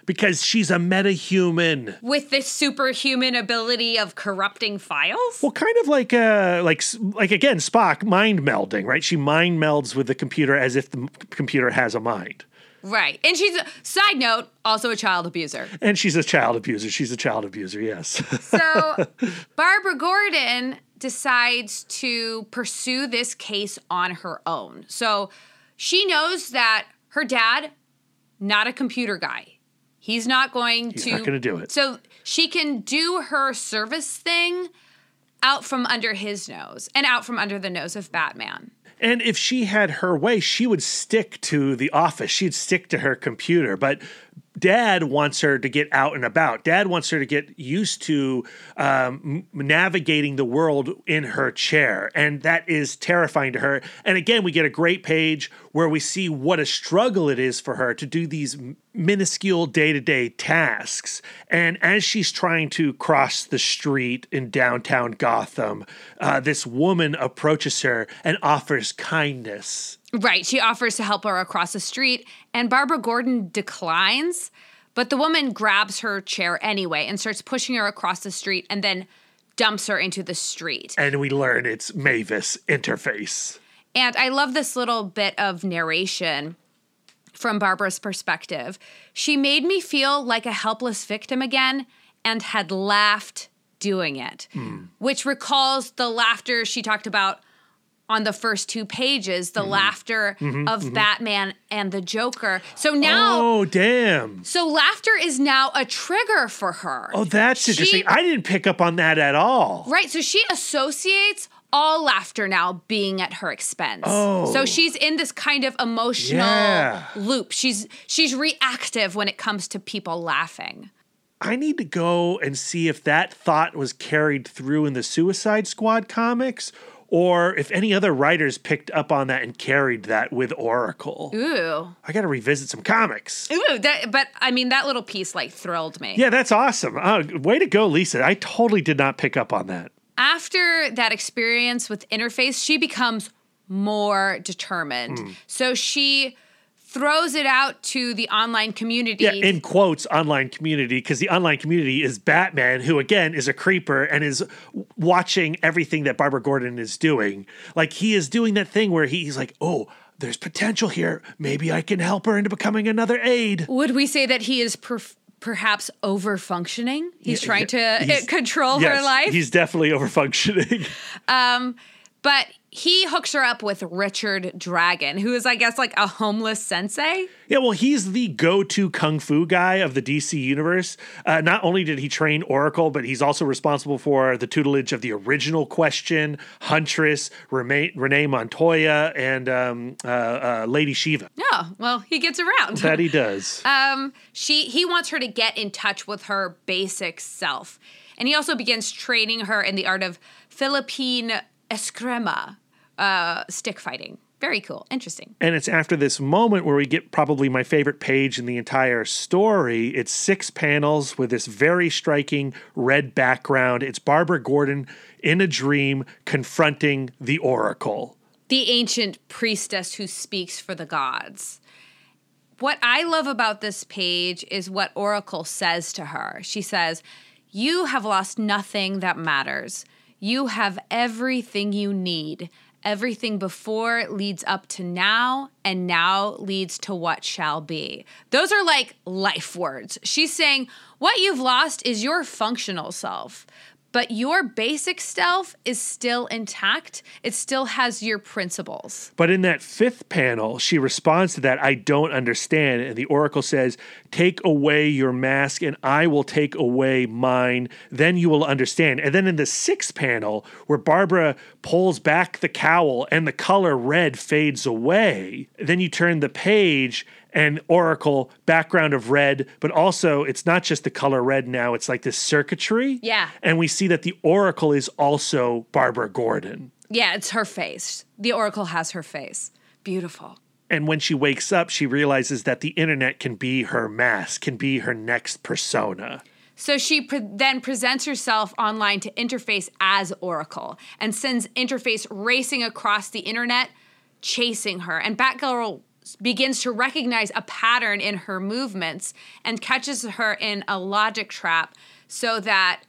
Because she's a metahuman. With this superhuman ability of corrupting files? Well, kind of like uh like like again Spock mind melding, right? She mind melds with the computer as if the m- computer has a mind. Right. And she's, a, side note, also a child abuser. And she's a child abuser. She's a child abuser, yes. So Barbara Gordon decides to pursue this case on her own. So she knows that her dad, not a computer guy. He's not going He's to not gonna do it. So she can do her service thing out from under his nose and out from under the nose of Batman. And if she had her way, she would stick to the office. She'd stick to her computer. But dad wants her to get out and about. Dad wants her to get used to um, navigating the world in her chair. And that is terrifying to her. And again, we get a great page where we see what a struggle it is for her to do these minuscule day to day tasks. And as she's trying to cross the street in downtown Gotham, uh, this woman approaches her and offers kindness. Right. She offers to help her across the street, and Barbara Gordon declines, but the woman grabs her chair anyway and starts pushing her across the street and then dumps her into the street. And we learn it's Mavis interface. And I love this little bit of narration from Barbara's perspective. She made me feel like a helpless victim again and had laughed doing it, hmm. which recalls the laughter she talked about on the first two pages, the mm-hmm. laughter mm-hmm, of mm-hmm. Batman and the Joker. So now, Oh, damn. so laughter is now a trigger for her. Oh, that's She- interesting. I didn't pick up on that at all. Right. So she associates all laughter now being at her expense. Oh. So she's in this kind of emotional Yeah. loop. She's she's reactive when it comes to people laughing. I need to go and see if that thought was carried through in the Suicide Squad comics or if any other writers picked up on that and carried that with Oracle. Ooh. I got to revisit some comics. Ooh, that, but I mean that little piece like thrilled me. Yeah, that's awesome. Uh, way to go, Lisa. I totally did not pick up on that. After that experience with Interface, she becomes more determined. Hmm. So she throws it out to the online community. Yeah, in quotes, online community, because the online community is Batman, who again is a creeper and is watching everything that Barbara Gordon is doing. Like he is doing that thing where he's like, oh, there's potential here. Maybe I can help her into becoming another aide. Would we say that he is perf- perhaps over functioning? He's Yeah, trying to he's- control her life. He's definitely over functioning. um, but he hooks her up with Richard Dragon, who is, I guess, like a homeless sensei. yeah, well, he's the go-to kung fu guy of the DC universe. Uh, not only did he train Oracle, but he's also responsible for the tutelage of the original Question, Huntress, Renee, Renee Montoya, and um, uh, uh, Lady Shiva. Yeah, well, he gets around. That he does. um, she he wants her to get in touch with her basic self, and he also begins training her in the art of Philippine eskrima, uh, stick fighting. Very cool, interesting. And it's after this moment where we get probably my favorite page in the entire story. It's six panels with this very striking red background. It's Barbara Gordon in a dream confronting the Oracle. the ancient priestess who speaks for the gods. What I love about this page is what Oracle says to her. She says, You have lost nothing that matters. You have everything you need. Everything before leads up to now, and now leads to what shall be. Those are like life words. She's saying, What you've lost is your functional self but your basic self is still intact. It still has your principles. But in that fifth panel, she responds to that, I don't understand. And the Oracle says, Take away your mask, and I will take away mine. Then you will understand. And then in the sixth panel, where Barbara pulls back the cowl and the color red fades away, then you turn the page and Oracle background of red, but also it's not just the color red now, it's like this circuitry. Yeah. And we see that the Oracle is also Barbara Gordon. Yeah, it's her face. The Oracle has her face. Beautiful. And when she wakes up, she realizes that the internet can be her mask, can be her next persona. So she pre- then presents herself online to Interface as Oracle and sends Interface racing across the internet, chasing her. And Batgirl begins to recognize a pattern in her movements and catches her in a logic trap so that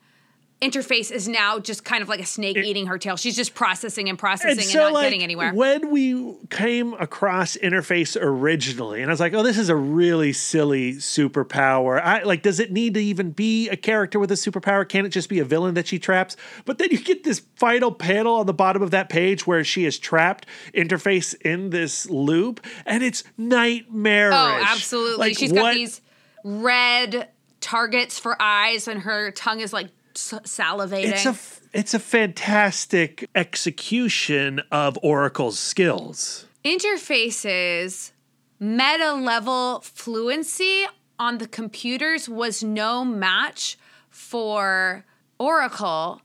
Interface is now just kind of like a snake eating her tail. She's just processing and processing and, And so, not like, getting anywhere. when we came across Interface originally, and I was like, "Oh, this is a really silly superpower." I like, does it need to even be a character with a superpower? Can it just be a villain that she traps? But then you get this final panel on the bottom of that page where she is trapped Interface in this loop, and it's nightmarish. Oh, absolutely. Like, She's got these red targets for eyes, and her tongue is like salivating. It's a it's a fantastic execution of Oracle's skills. Interfaces meta level fluency on the computers was no match for Oracle.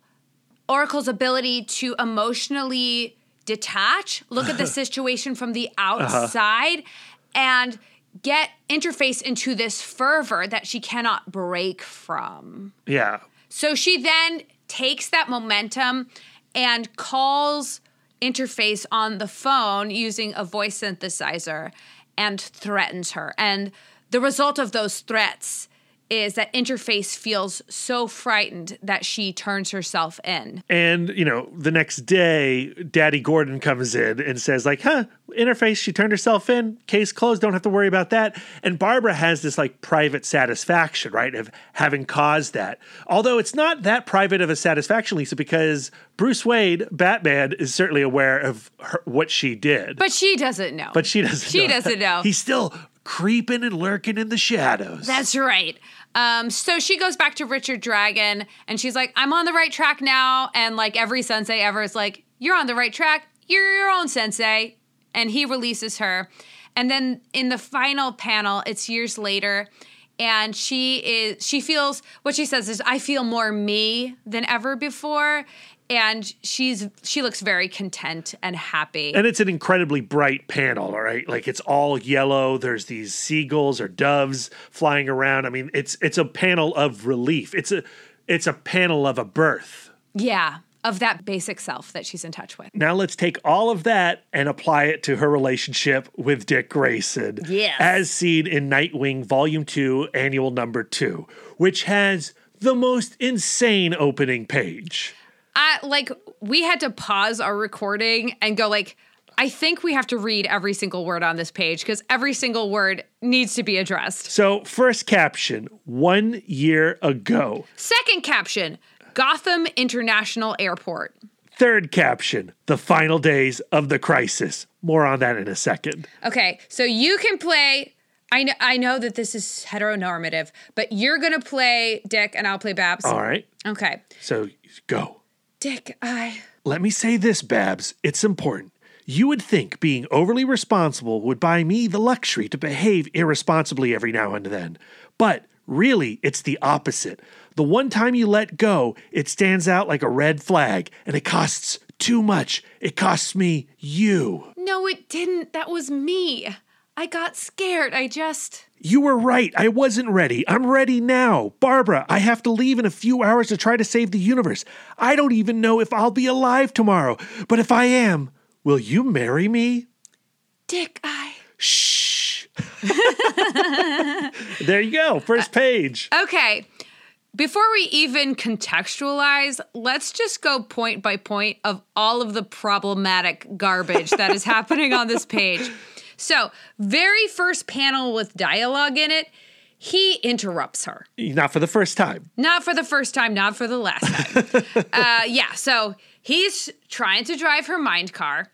Oracle's ability to emotionally detach, look at the situation from the uh-huh. outside, and get interface into this fervor that she cannot break from. Yeah, So she then takes that momentum and calls interface on the phone using a voice synthesizer and threatens her. And the result of those threats is that interface feels so frightened that she turns herself in. And, you know, the next day, Daddy Gordon comes in and says, like, huh, interface, she turned herself in, case closed, don't have to worry about that. And Barbara has this like private satisfaction, right, of having caused that. Although it's not that private of a satisfaction, Lisa, because Bruce Wayne, Batman, is certainly aware of her, what she did. But she doesn't know. But she doesn't She know. doesn't know. He's still creeping and lurking in the shadows. That's right. Um, so she goes back to Richard Dragon and she's like, I'm on the right track now. And like every sensei ever is like, You're on the right track. You're your own sensei. And he releases her. And then in the final panel, it's years later. And she is, she feels, what she says is, I feel more me than ever before. And she's, she looks very content and happy. and it's an incredibly bright panel, all right? Like it's all yellow. There's these seagulls or doves flying around. I mean, it's it's a panel of relief. It's a it's a panel of a birth. yeah. Of that basic self that she's in touch with. Now let's take all of that and apply it to her relationship with Dick Grayson. Yes. As seen in Nightwing Volume 2, Annual Number 2, which has the most insane opening page. I like we had to pause our recording and go like I think we have to read every single word on this page because every single word needs to be addressed. So, first caption, one year ago. Second caption, Gotham International Airport. Third caption, the final days of the crisis. More on that in a second. Okay, so you can play I know I know that this is heteronormative, but you're going to play Dick and I'll play Babs. All right. Okay. So go. Dick, I Let me say this, Babs. It's important. You would think being overly responsible would buy me the luxury to behave irresponsibly every now and then. But really, it's the opposite. The one time you let go, it stands out like a red flag, and it costs too much. It costs me you. No, it didn't. That was me. I got scared. I just You were right. I wasn't ready. I'm ready now. Barbara, I have to leave in a few hours to try to save the universe. I don't even know if I'll be alive tomorrow. But if I am, will you marry me? Dick, I Shh. there you go. First uh, page. Okay. Before we even contextualize, let's just go point by point of all of the problematic garbage that is happening on this page. So, very first panel with dialogue in it, he interrupts her. Not for the first time. Not for the first time, not for the last time. uh, yeah, so he's trying to drive her mind car.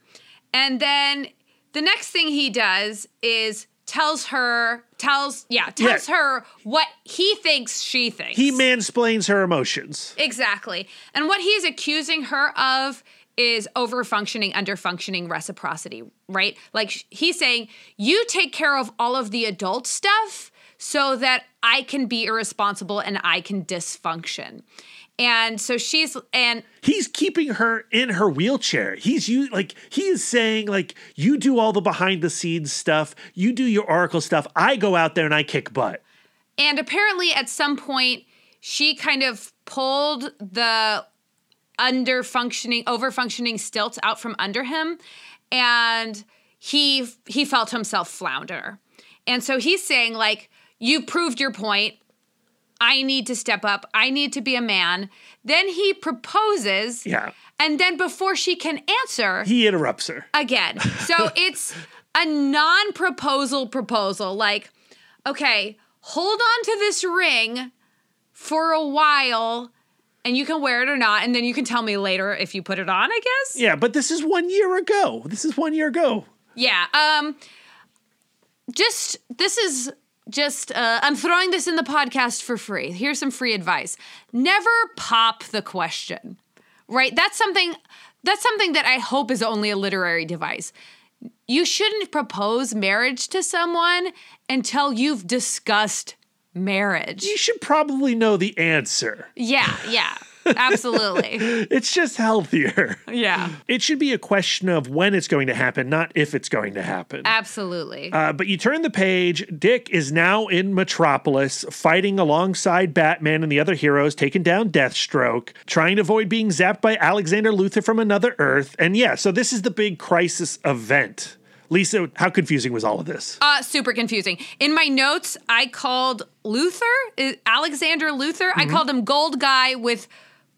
And then the next thing he does is tells her, tells, yeah, tells Yeah. her what he thinks she thinks. He mansplains her emotions. Exactly. And what he's accusing her of is over functioning, under functioning reciprocity, right? Like he's saying, you take care of all of the adult stuff so that I can be irresponsible and I can dysfunction. And so she's, and He's keeping her in her wheelchair. He's you like he is saying like you do all the behind the scenes stuff, you do your oracle stuff. I go out there and I kick butt. And apparently, at some point, she kind of pulled the under functioning, over functioning stilts out from under him, and he he felt himself flounder. And so he's saying like, "You proved your point. I need to step up. I need to be a man. Then he proposes. Yeah. And then before she can answer, He interrupts her. again. So it's a non proposal proposal. Like, okay, hold on to this ring for a while and you can wear it or not. And then you can tell me later if you put it on, I guess. Yeah, but this is one year ago. This is one year ago. Yeah. Um, just, this is just, uh, I'm throwing this in the podcast for free. Here's some free advice never pop the question, right? That's something. That's something that I hope is only a literary device. You shouldn't propose marriage to someone until you've discussed marriage. You should probably know the answer. Yeah, yeah, absolutely. It's just healthier. Yeah, It should be a question of when it's going to happen, not if it's going to happen. absolutely. Uh, but you turn the page. Dick is now in Metropolis, fighting alongside Batman and the other heroes, taking down Deathstroke, trying to avoid being zapped by Alexander Luthor from another Earth. And yeah, so this is the big crisis event. Lisa, how confusing was all of this? Uh, super confusing. In my notes, I called Luthor, uh, Alexander Luthor, I called him Gold Guy with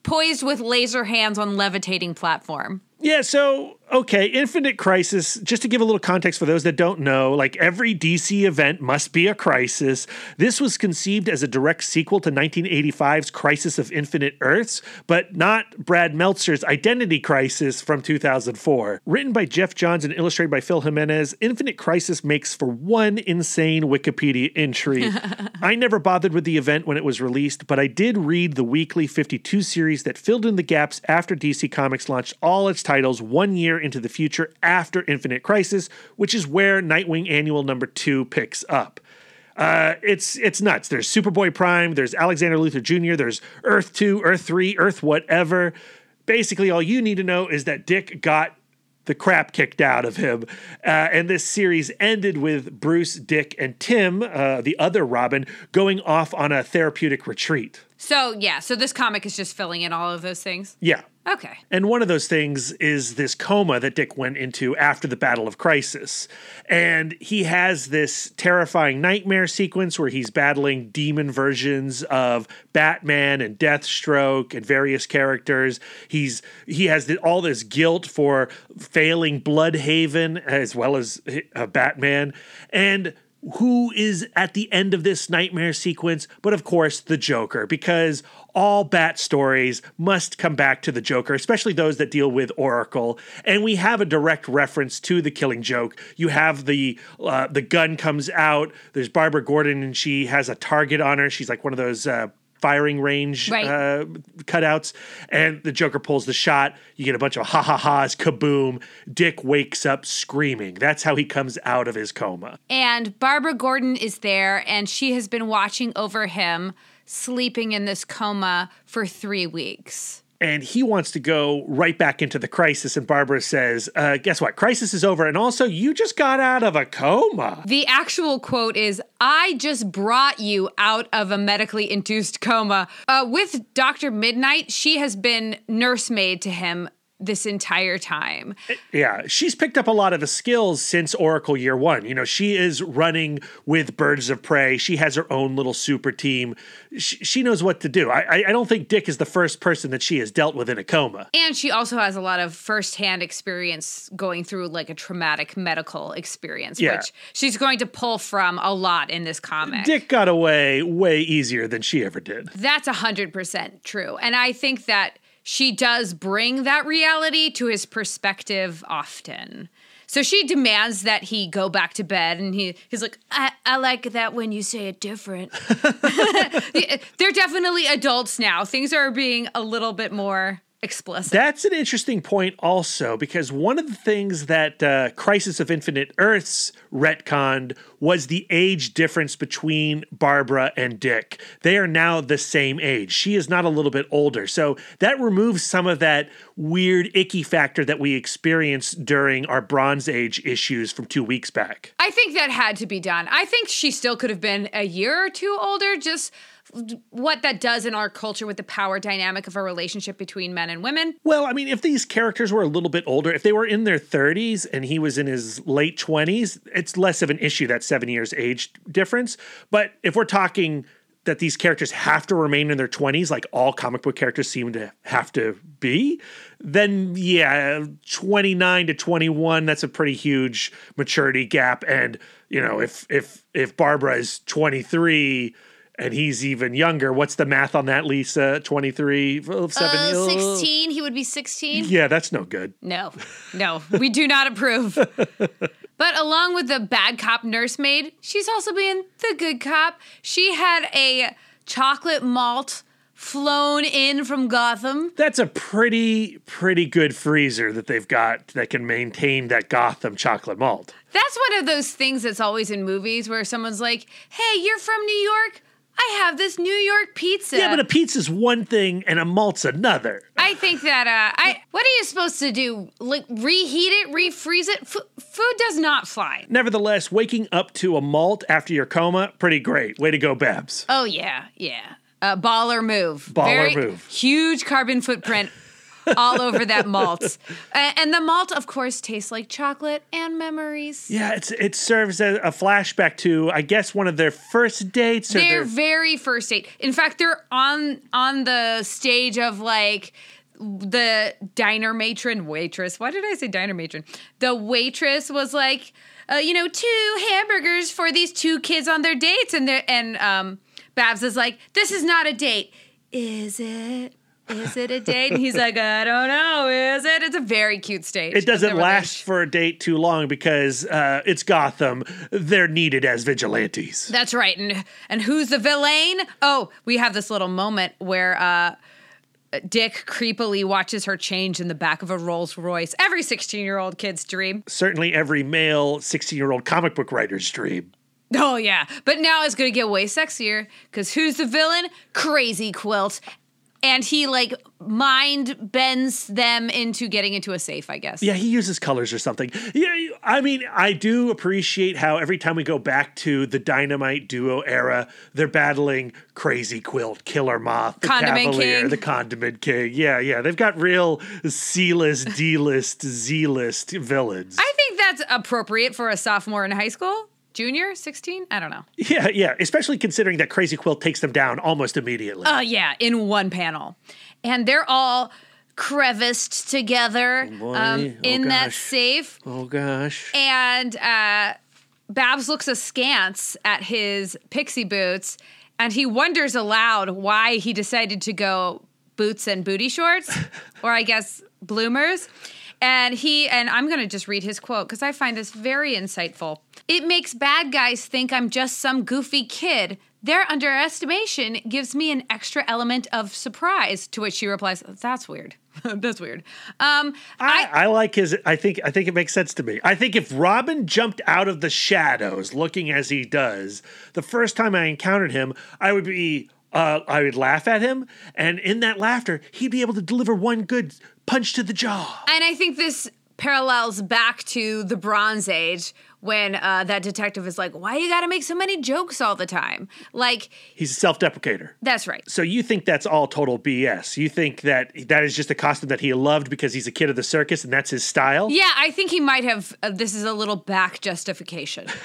poised with laser hands on levitating platform. Yeah, so okay, Infinite Crisis, just to give a little context for those that don't know, like every DC event must be a crisis. This was conceived as a direct sequel to 1985's Crisis of Infinite Earths, but not Brad Meltzer's Identity Crisis from 2004. Written by Geoff Johns and illustrated by Phil Jimenez, Infinite Crisis makes for one insane Wikipedia entry. I never bothered with the event when it was released, but I did read the weekly 52 series that filled in the gaps after DC Comics launched all its titles one year into the future after Infinite Crisis, which is where Nightwing Annual number two picks up. Uh, it's it's nuts. There's Superboy Prime, there's Alexander Luthor Jr., there's Earth 2, Earth 3, Earth whatever. Basically, all you need to know is that Dick got the crap kicked out of him. Uh, and this series ended with Bruce, Dick, and Tim, uh, the other Robin, going off on a therapeutic retreat. So, yeah, so this comic is just filling in all of those things. Yeah. Okay. And one of those things is this coma that Dick went into after the Battle of Crisis. And he has this terrifying nightmare sequence where he's battling demon versions of Batman and Deathstroke and various characters. He's he has the, all this guilt for failing Blüdhaven as well as uh, Batman. And who is at the end of this nightmare sequence, but of course, the Joker, because all Bat stories must come back to the Joker, especially those that deal with Oracle. And we have a direct reference to the Killing Joke. You have the uh, the gun comes out. There's Barbara Gordon, and she has a target on her. She's like one of those. Uh, firing range Right. uh, cutouts, and the Joker pulls the shot. You get a bunch of ha ha ha's, kaboom. Dick wakes up screaming. That's how he comes out of his coma. And Barbara Gordon is there, and she has been watching over him, sleeping in this coma for three weeks. And he wants to go right back into the crisis. And Barbara says, uh, "Guess what? Crisis is over, and also you just got out of a coma." The actual quote is I just brought you out of a medically induced coma. Uh, with Dr. Mid-Nite, she has been nursemaid to him this entire time. Yeah, she's picked up a lot of the skills since Oracle Year One. You know, she is running with Birds of Prey. She has her own little super team. She, she knows what to do. I, I don't think Dick is the first person that she has dealt with in a coma. And she also has a lot of firsthand experience going through like a traumatic medical experience, Yeah. which she's going to pull from a lot in this comic. Dick got away way easier than she ever did. That's 100% true. And I think that she does bring that reality to his perspective often. So she demands that he go back to bed, and he, he's like, I, I like that when you say it different. They're definitely adults now. Things are being a little bit more explicit. That's an interesting point, also, because one of the things that uh, Crisis of Infinite Earths retconned was the age difference between Barbara and Dick. They are now the same age. She is not a little bit older. So that removes some of that weird, icky factor that we experienced during our Bronze Age issues from two weeks back. I think that had to be done. I think she still could have been a year or two older, just what that does in our culture with the power dynamic of a relationship between men and women. Well, I mean, if these characters were a little bit older, if they were in their 30s and he was in his late 20s, it's less of an issue, that seven years age difference. But if we're talking that these characters have to remain in their 20s, like all comic book characters seem to have to be, then yeah, 29 to 21, that's a pretty huge maturity gap. And, you know, if if if Barbara is 23 and he's even younger, what's the math on that, Lisa? 23, 7 Uh, 16. He would be 16. Yeah, that's no good. No, no, we do not approve. But along with the bad cop nursemaid, she's also being the good cop. She had a chocolate malt flown in from Gotham. That's a pretty, pretty good freezer that they've got that can maintain that Gotham chocolate malt. That's one of those things that's always in movies where someone's like, hey, you're from New York? I have this New York pizza. Yeah, but a pizza's one thing and a malt's another. I think that uh, I what are you supposed to do? Like reheat it, refreeze it? F- food does not fly. Nevertheless, waking up to a malt after your coma, pretty great. Way to go, Babs. Oh yeah, yeah. Uh, baller move. Baller move. Huge carbon footprint all over that malt. And the malt, of course, tastes like chocolate and memories. Yeah, it's it serves as a flashback to, I guess, one of their first dates. Or Their their, very first date. In fact, they're on on the stage of like the diner matron waitress. Why did I say diner matron? The waitress was like, uh, you know, two hamburgers for these two kids on their dates, and they and um, Babs is like, this is not a date, is it? Is it a date? And he's like, I don't know. Is it? It's a very cute stage. it doesn't last for a date too long because uh, it's Gotham. They're needed as vigilantes. That's right. And and who's the villain? Oh, we have this little moment where uh Dick creepily watches her change in the back of a Rolls Royce. Every 16-year-old kid's dream. Certainly every male 16 year old comic book writer's dream. Oh yeah. But now it's going to get way sexier cuz who's the villain? Crazy Quilt. And he like mind bends them into getting into a safe, I guess. Yeah, he uses colors or something. Yeah, I mean, I do appreciate how every time we go back to the Dynamite duo era, they're battling Crazy Quilt, Killer Moth, the Condiment Cavalier, King. the Condiment King. Yeah, yeah, they've got real C-list, D-list, Z-list villains. I think that's appropriate for a sophomore in high school. Junior, 16? I don't know. yeah, yeah, especially considering that Crazy Quilt takes them down almost immediately. Uh, yeah, in one panel. And they're all creviced together boy. um, Oh, in that safe. oh gosh. And uh, Babs looks askance at his pixie boots and he wonders aloud why he decided to go boots and booty shorts, or I guess bloomers. And he, and I'm going to just read his quote because I find this very insightful. It makes bad guys think I'm just some goofy kid. Their underestimation gives me an extra element of surprise. To which she replies, That's weird. That's weird. Um, I, I like his. I think. I think it makes sense to me. I think if Robin jumped out of the shadows, looking as he does, the first time I encountered him, I would be. Uh, I would laugh at him, and in that laughter, he'd be able to deliver one good punch to the jaw. And I think this parallels back to the Bronze Age when uh, that detective is like, "Why you got to make so many jokes all the time?" Like, He's a self-deprecator. that's right. So you think that's all total BS? You think that that is just a costume that he loved because he's a kid of the circus and that's his style? Yeah, I think he might have. Uh, this is a little back justification.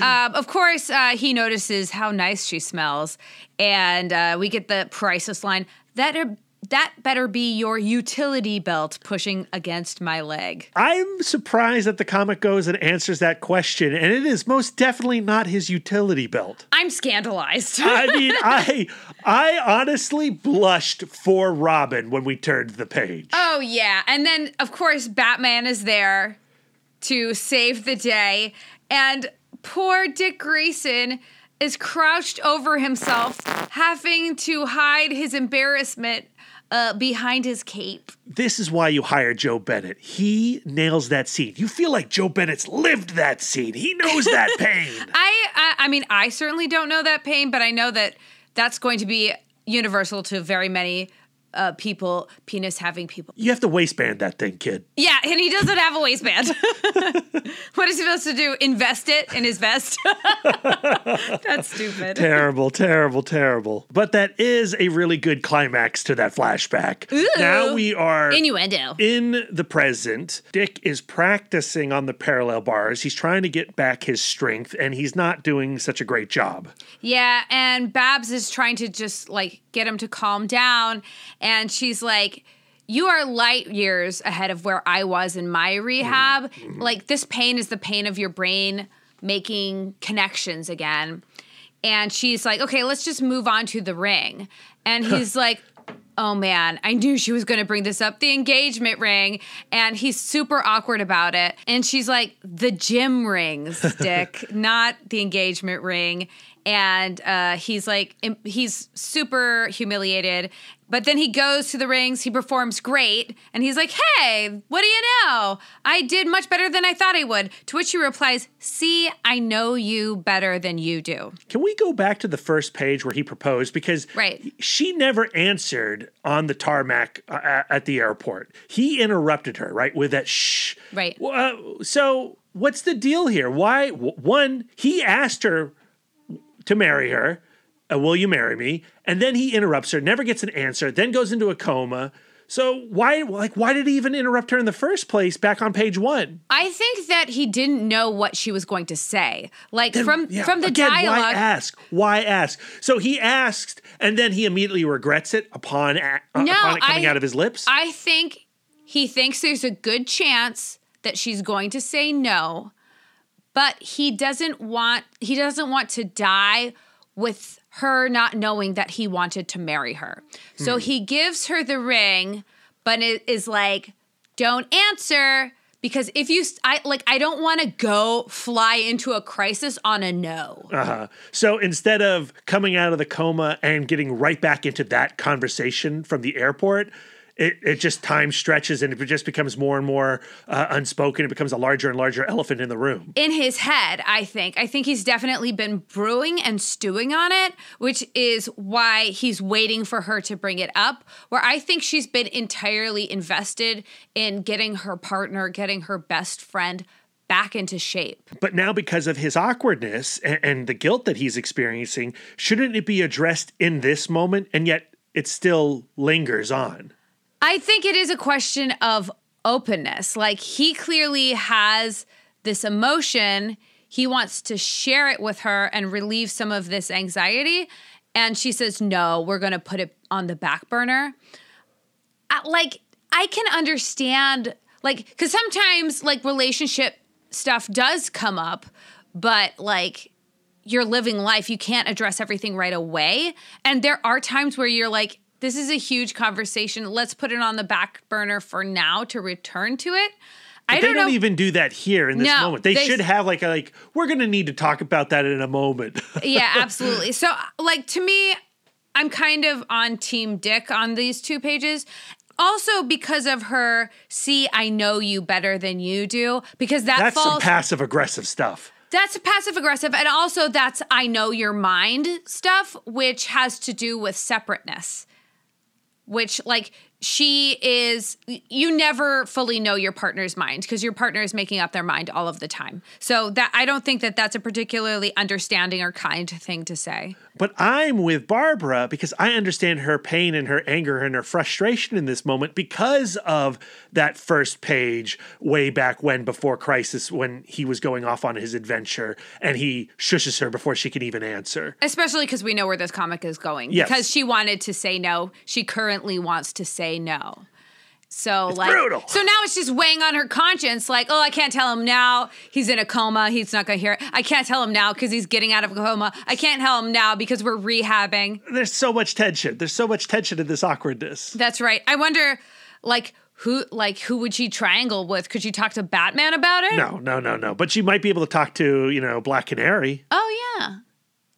um, of course, uh, he notices how nice she smells, and uh, we get the priceless line that are, that better be your utility belt pushing against my leg. I'm surprised that the comic goes and answers that question, and it is most definitely not his utility belt. I'm scandalized. I mean, I I honestly blushed for Robin when we turned the page. Oh yeah, and then of course Batman is there to save the day, and poor Dick Grayson is crouched over himself, having to hide his embarrassment uh, behind his cape. This is why you hire Joe Bennett. He nails that scene. You feel like Joe Bennett's lived that scene. He knows that pain. I, I, I mean, I certainly don't know that pain, but I know that that's going to be universal to very many uh, people, penis having people. You have to waistband that thing, kid. Yeah, and he doesn't have a waistband. what is he supposed to do? Invest it in his vest? That's stupid. terrible, terrible, terrible. But that is a really good climax to that flashback. Now we are Innuendo. in the present. Dick is practicing on the parallel bars. He's trying to get back his strength, and he's not doing such a great job. Yeah, and Babs is trying to just like get him to calm down. And she's like, You are light years ahead of where I was in my rehab. Mm-hmm. Mm-hmm. Like, this pain is the pain of your brain making connections again. And she's like, Okay, let's just move on to the ring. And he's like, Oh man, I knew she was going to bring this up the engagement ring. And he's super awkward about it. And she's like, The gym rings, Dick, not the engagement ring. And uh, he's like, he's super humiliated. But then he goes to the rings, he performs great. And he's like, Hey, what do you know? I did much better than I thought I would. To which she replies, See, I know you better than you do. Can we go back to the first page where he proposed? Because Right. she never answered on the tarmac uh, at- at the airport. He interrupted her, right, with that shh. Right. Uh, so what's the deal here? Why? One, he asked her to marry her. Uh, will you marry me? And then he interrupts her, never gets an answer, then goes into a coma. So why, like, why did he even interrupt her in the first place? Back on page one. I think that he didn't know what she was going to say. Like from Yeah, from the again, dialogue. Why ask? Why ask? So he asked, and then he immediately regrets it upon uh, No, upon it coming I- out of his lips. I think he thinks there's a good chance that she's going to say no, but he doesn't want he doesn't want to die with her not knowing that he wanted to marry her. So he gives her the ring, but it is like, don't answer because if you I like I don't want to go fly into a crisis on a no. Uh-huh. So instead of coming out of the coma and getting right back into that conversation from the airport, it, it just time stretches and it just becomes more and more uh, unspoken. It becomes a larger and larger elephant in the room. in his head, I think. I think he's definitely been brewing and stewing on it, which is why he's waiting for her to bring it up. Where I think she's been entirely invested in getting her partner, getting her best friend back into shape. But now, because of his awkwardness and, and the guilt that he's experiencing, shouldn't it be addressed in this moment? And yet it still lingers on. I think it is a question of openness. Like he clearly has this emotion. He wants to share it with her and relieve some of this anxiety. And she says, No, we're going to put it on the back burner. I- like, I can understand, like, because sometimes, like, relationship stuff does come up, but, like, you're living life. You can't address everything right away. And there are times where you're like, this is a huge conversation. Let's put it on the back burner for now to return to it. I they don't don't know. even do that here in this No, moment. They, they- should have like a like we're going to need to talk about that in a moment. yeah, absolutely. So, like, to me, I'm kind of on Team Dick on these two pages. Also, because of her, see, I know you better than you do, because that That's some passive aggressive stuff. That's passive aggressive. And also, that's I know your mind stuff, which has to do with separateness. Which, like, she is, you never fully know your partner's mind because your partner is making up their mind all of the time. So, that I don't think that that's a particularly understanding or kind thing to say. But I'm with Barbara because I understand her pain and her anger and her frustration in this moment because of that first page way back when, before Crisis, when he was going off on his adventure and he shushes her before she can even answer. Especially because we know where this comic is going. Yes. Because she wanted to say no. She currently wants to say no. So like brutal. so now it's just weighing on her conscience, like, oh, I can't tell him now. He's in a coma. He's not gonna hear it. I can't tell him now because he's getting out of a coma. I can't tell him now because we're rehabbing. There's so much tension. There's so much tension in this awkwardness. That's right. I wonder, like, who like who would she triangle with? Could she talk to Batman about it? No, no, no, no. But she might be able to talk to, you know, Black Canary. Oh yeah.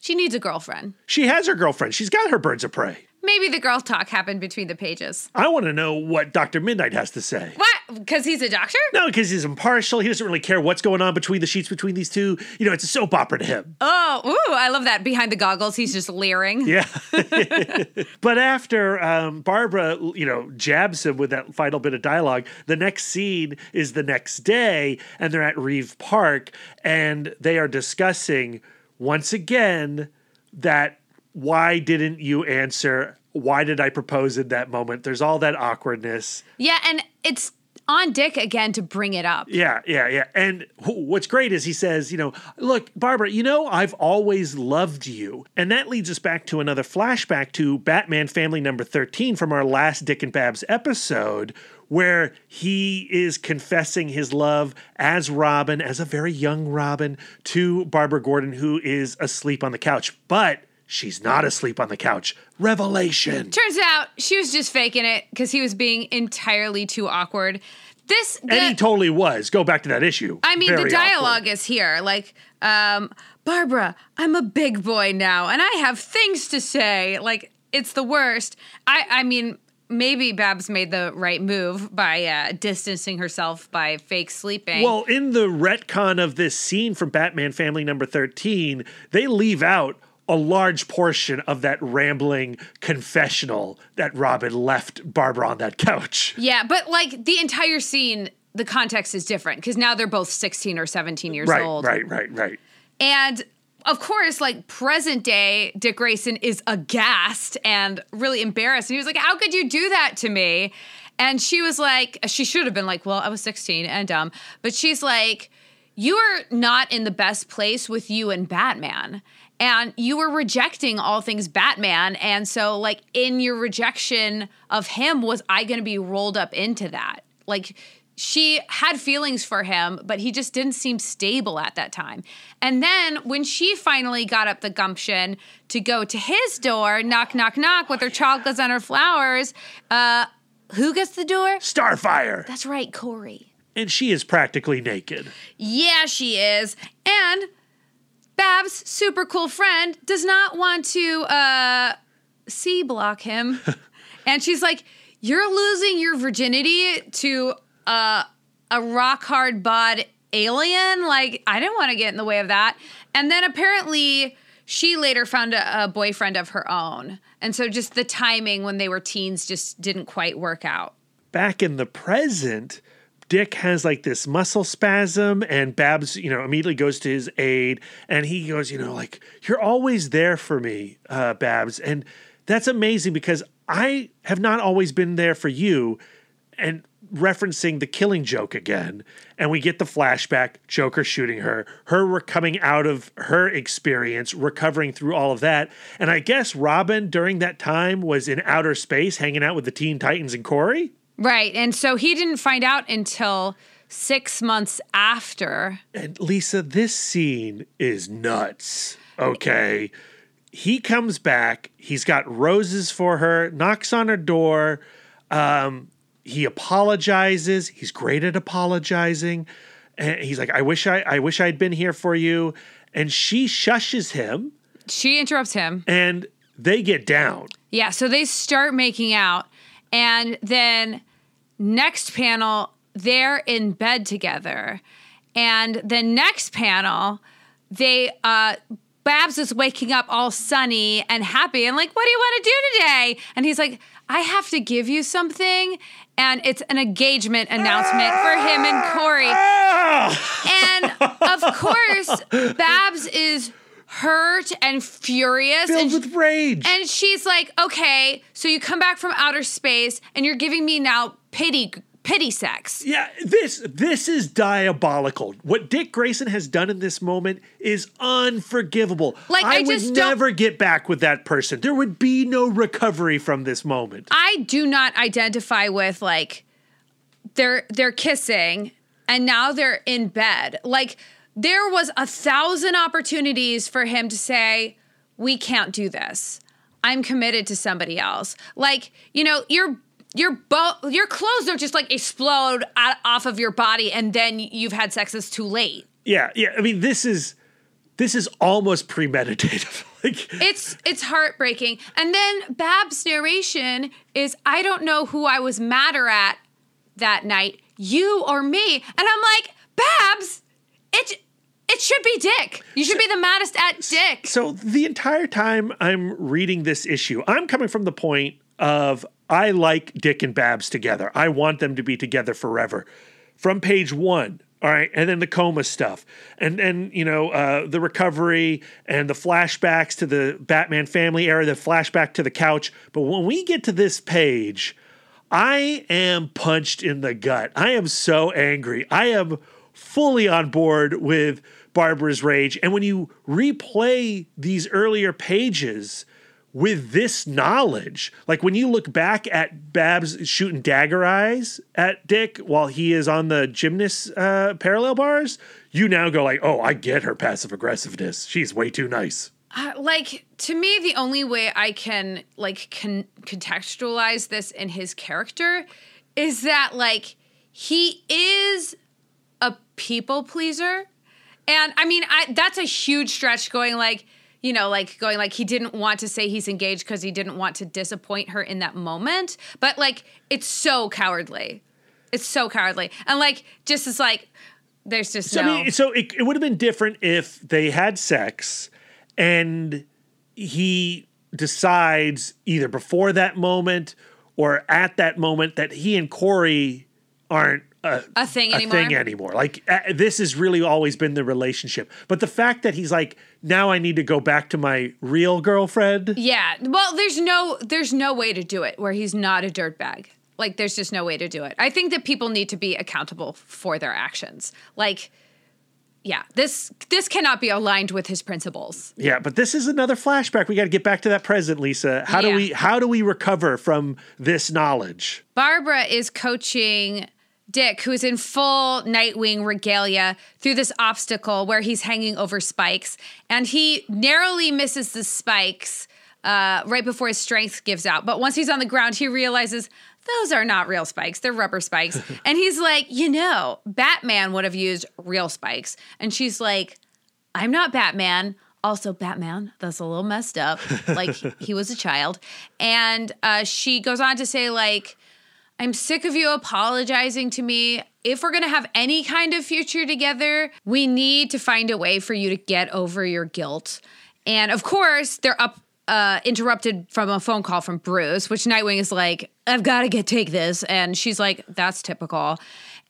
She needs a girlfriend. She has her girlfriend. She's got her birds of prey. Maybe the girl talk happened between the pages. I want to know what Dr. Mid-Nite has to say. What? Because he's a doctor? No, because he's impartial. He doesn't really care what's going on between the sheets between these two. You know, it's a soap opera to him. Oh, ooh, I love that. Behind the goggles, he's just leering. Yeah. but after um, Barbara, you know, jabs him with that final bit of dialogue, the next scene is the next day, and they're at Reeve Park, and they are discussing once again that why didn't you answer? Why did I propose in that moment? There's all that awkwardness. Yeah, and it's on Dick again to bring it up. Yeah, yeah, yeah. And wh- what's great is he says, you know, look, Barbara, you know, I've always loved you. And that leads us back to another flashback to Batman Family number 13 from our last Dick and Babs episode, where he is confessing his love as Robin, as a very young Robin, to Barbara Gordon, who is asleep on the couch. But she's not asleep on the couch. Revelation. Turns out she was just faking it because he was being entirely too awkward. This, the, And he totally was. Go back to that issue. I mean, Very the dialogue awkward. is here. Like, um, Barbara, I'm a big boy now, and I have things to say. Like, it's the worst. I, I mean, maybe Babs made the right move by uh, distancing herself by fake sleeping. Well, in the retcon of this scene from Batman Family number 13, they leave out a large portion of that rambling confessional that Robin left Barbara on that couch. yeah, but like the entire scene, the context is different because now they're both 16 or 17 years Right, old. right, right, right. And of course, like present day, Dick Grayson is aghast and really embarrassed. And he was like, How could you do that to me? And she was like, She should have been like, Well, I was 16 and dumb. But she's like, You are not in the best place with you and Batman. And you were rejecting all things Batman. And so, like, in your rejection of him, was I going to be rolled up into that? Like, she had feelings for him, but he just didn't seem stable at that time. And then when she finally got up the gumption to go to his door, knock, knock, knock, with her chocolates and her flowers, uh, who gets the door? Starfire. That's right, Kory. And she is practically naked. Yeah, she is. And Babs, super cool friend, does not want to uh, C block him. and she's like, You're losing your virginity to uh, a rock hard bod alien? Like, I didn't want to get in the way of that. And then apparently, she later found a, a boyfriend of her own. And so just the timing when they were teens just didn't quite work out. Back in the present, Dick has like this muscle spasm, and Babs, you know, immediately goes to his aid, and he goes, you know, like you're always there for me, uh, Babs, and that's amazing because I have not always been there for you, and referencing the killing joke again, and we get the flashback, Joker shooting her, her coming out of her experience, recovering through all of that, and I guess Robin during that time was in outer space, hanging out with the Teen Titans and Kory. Right. And so he didn't find out until six months after. And Lisa, this scene is nuts. Okay. He comes back. He's got roses for her, knocks on her door. Um, he apologizes. He's great at apologizing. And he's like, I wish I I wish I'd been here for you. And she shushes him She interrupts him. and they get down. Yeah. So they start making out. And then next panel, they're in bed together. And the next panel, they, uh, Babs is waking up all sunny and happy and like, what do you want to do today? And he's like, I have to give you something. And it's an engagement announcement for him and Kory. And of course, Babs is hurt and furious. Filled and with rage. and she's like, okay, so you come back from outer space and you're giving me now pity pity sex. Yeah, this this is diabolical. What Dick Grayson has done in this moment is unforgivable. Like, I would just don't- never get back with that person. There would be no recovery from this moment. I do not identify with like they're they're kissing and now they're in bed. Like there was a thousand opportunities for him to say, "We can't do this. I'm committed to somebody else." Like, you know, your your bo- your clothes don't just like explode out, off of your body and then you've had sex. It's too late. Yeah, yeah. I mean, this is this is almost premeditated. like It's it's heartbreaking. And then Bab's narration is I don't know who I was madder at that night, you or me. And I'm like, Babs, it it should be Dick. You should be the maddest at Dick. so the entire time I'm reading this issue, I'm coming from the point of I like Dick and Babs together. I want them to be together forever. From page one, all right, and then the coma stuff, and then you know uh, the recovery and the flashbacks to the Batman family era, the flashback to the couch. But when we get to this page, I am punched in the gut. I am so angry. I am fully on board with Barbara's rage. And when you replay these earlier pages with this knowledge, like when you look back at Babs shooting dagger eyes at Dick while he is on the gymnast uh, parallel bars, you now go like, "Oh, I get her passive aggressiveness. She's way too nice." Uh, like to me the only way I can like can contextualize this in his character is that like he is a people pleaser. And I mean, I that's a huge stretch going like, you know, like going like he didn't want to say he's engaged because he didn't want to disappoint her in that moment. But like it's so cowardly. It's so cowardly. And like just as like there's just So, no I mean, so it, it would have been different if they had sex and he decides either before that moment or at that moment that he and Kory aren't a, a thing a anymore. thing anymore. Like uh, this has really always been the relationship. But the fact that he's like, now I need to go back to my real girlfriend. Yeah. Well, there's no there's no way to do it where he's not a dirtbag. Like there's just no way to do it. I think that people need to be accountable for their actions. Like yeah, this this cannot be aligned with his principles. Yeah, but this is another flashback. We got to get back to that present, Lisa. How Yeah. do we how do we recover from this knowledge? Barbara is coaching Dick, who's in full Nightwing regalia, through this obstacle where he's hanging over spikes, and he narrowly misses the spikes uh, right before his strength gives out. But once he's on the ground, he realizes those are not real spikes; they're rubber spikes. and he's like, you know, Batman would have used real spikes, and she's like, I'm not Batman. Also, Batman, that's a little messed up. Like, he was a child. And uh, she goes on to say, like, I'm sick of you apologizing to me. If we're going to have any kind of future together, we need to find a way for you to get over your guilt. And of course, they're up uh, interrupted from a phone call from Bruce, which Nightwing is like, I've got to get take this. And she's like, that's typical.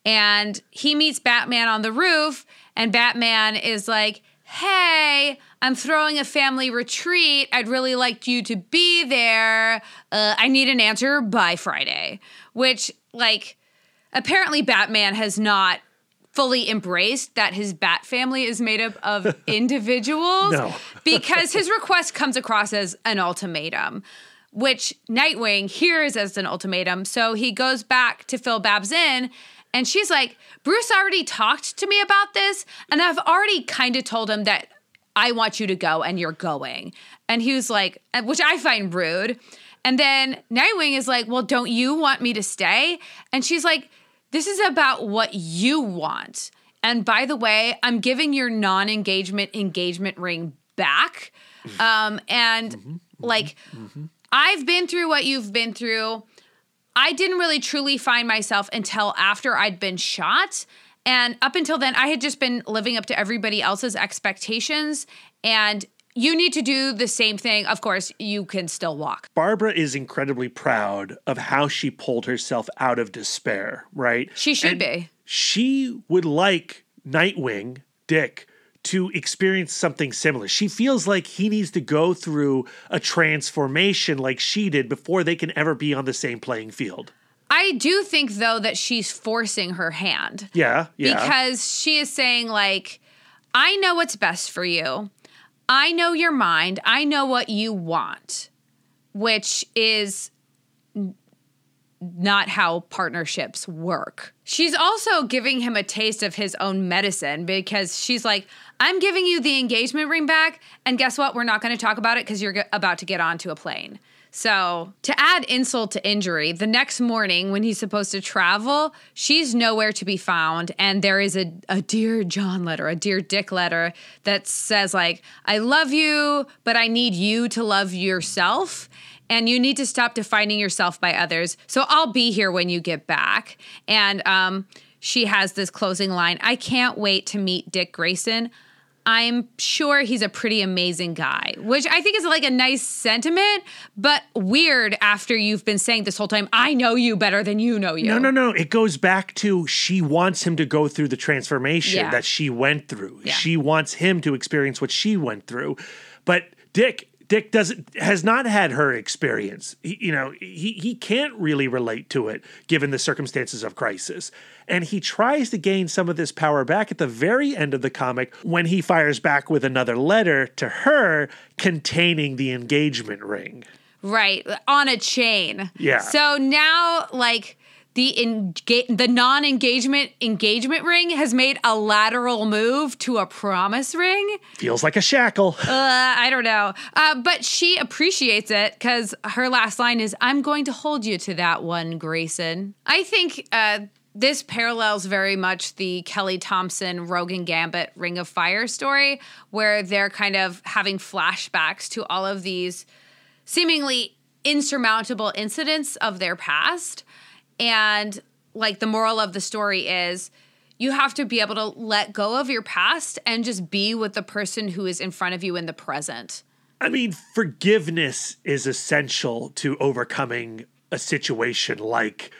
And he meets Batman on the roof, and Batman is like, Hey, I'm throwing a family retreat. I'd really like you to be there. Uh, I need an answer by Friday. Which, like, apparently Batman has not fully embraced that his Bat family is made up of individuals No. because his request comes across as an ultimatum, which Nightwing hears as an ultimatum. So he goes back to fill Babs in, and she's like, Bruce already talked to me about this, and I've already kind of told him that I want you to go and you're going. And he was like, uh, which I find rude. And then Nightwing is like, Well, don't you want me to stay? And she's like, This is about what you want. And by the way, I'm giving your non engagement engagement ring back. Um, and mm-hmm, mm-hmm, like, mm-hmm. I've been through what you've been through. I didn't really truly find myself until after I'd been shot. And up until then, I had just been living up to everybody else's expectations. And you need to do the same thing. Of course, you can still walk. Barbara is incredibly proud of how she pulled herself out of despair, right? She should And be. She would like Nightwing, Dick, to experience something similar. She feels like he needs to go through a transformation like she did before they can ever be on the same playing field. I do think, though, that she's forcing her hand. Yeah, yeah. because she is saying like i know what's best for you i know your mind. I know what you want which is not how partnerships work. She's also giving him a taste of his own medicine because she's like i'm giving you the engagement ring back and guess what? We're not going to talk about it because you're about to get onto a plane So, to add insult to injury, the next morning when he's supposed to travel, she's nowhere to be found. And there is a, a Dear John letter, a Dear Dick letter that says, like, I love you, but I need you to love yourself. And you need to stop defining yourself by others. So, I'll be here when you get back. And um, she has this closing line I can't wait to meet Dick Grayson. I'm sure he's a pretty amazing guy, which I think is like a nice sentiment, but weird after you've been saying this whole time, I know you better than you know you. No, no, no. It goes back to she wants him to go through the transformation Yeah. that she went through. Yeah. She wants him to experience what she went through. But Dick Dick doesn't has not had her experience. He, you know, he he can't really relate to it given the circumstances of crisis. And he tries to gain some of this power back at the very end of the comic when he fires back with another letter to her containing the engagement ring. Right, on a chain. Yeah. So now, like, the the non-engagement engagement ring has made a lateral move to a promise ring. Feels like a shackle. Uh, I don't know. Uh, but she appreciates it because her last line is, I'm going to hold you to that one, Grayson. I think uh, this parallels very much the Kelly Thompson Rogue and Gambit Ring of Fire story, where they're kind of having flashbacks to all of these seemingly insurmountable incidents of their past. And like the moral of the story is, you have to be able to let go of your past and just be with the person who is in front of you in the present. I mean, forgiveness is essential to overcoming a situation like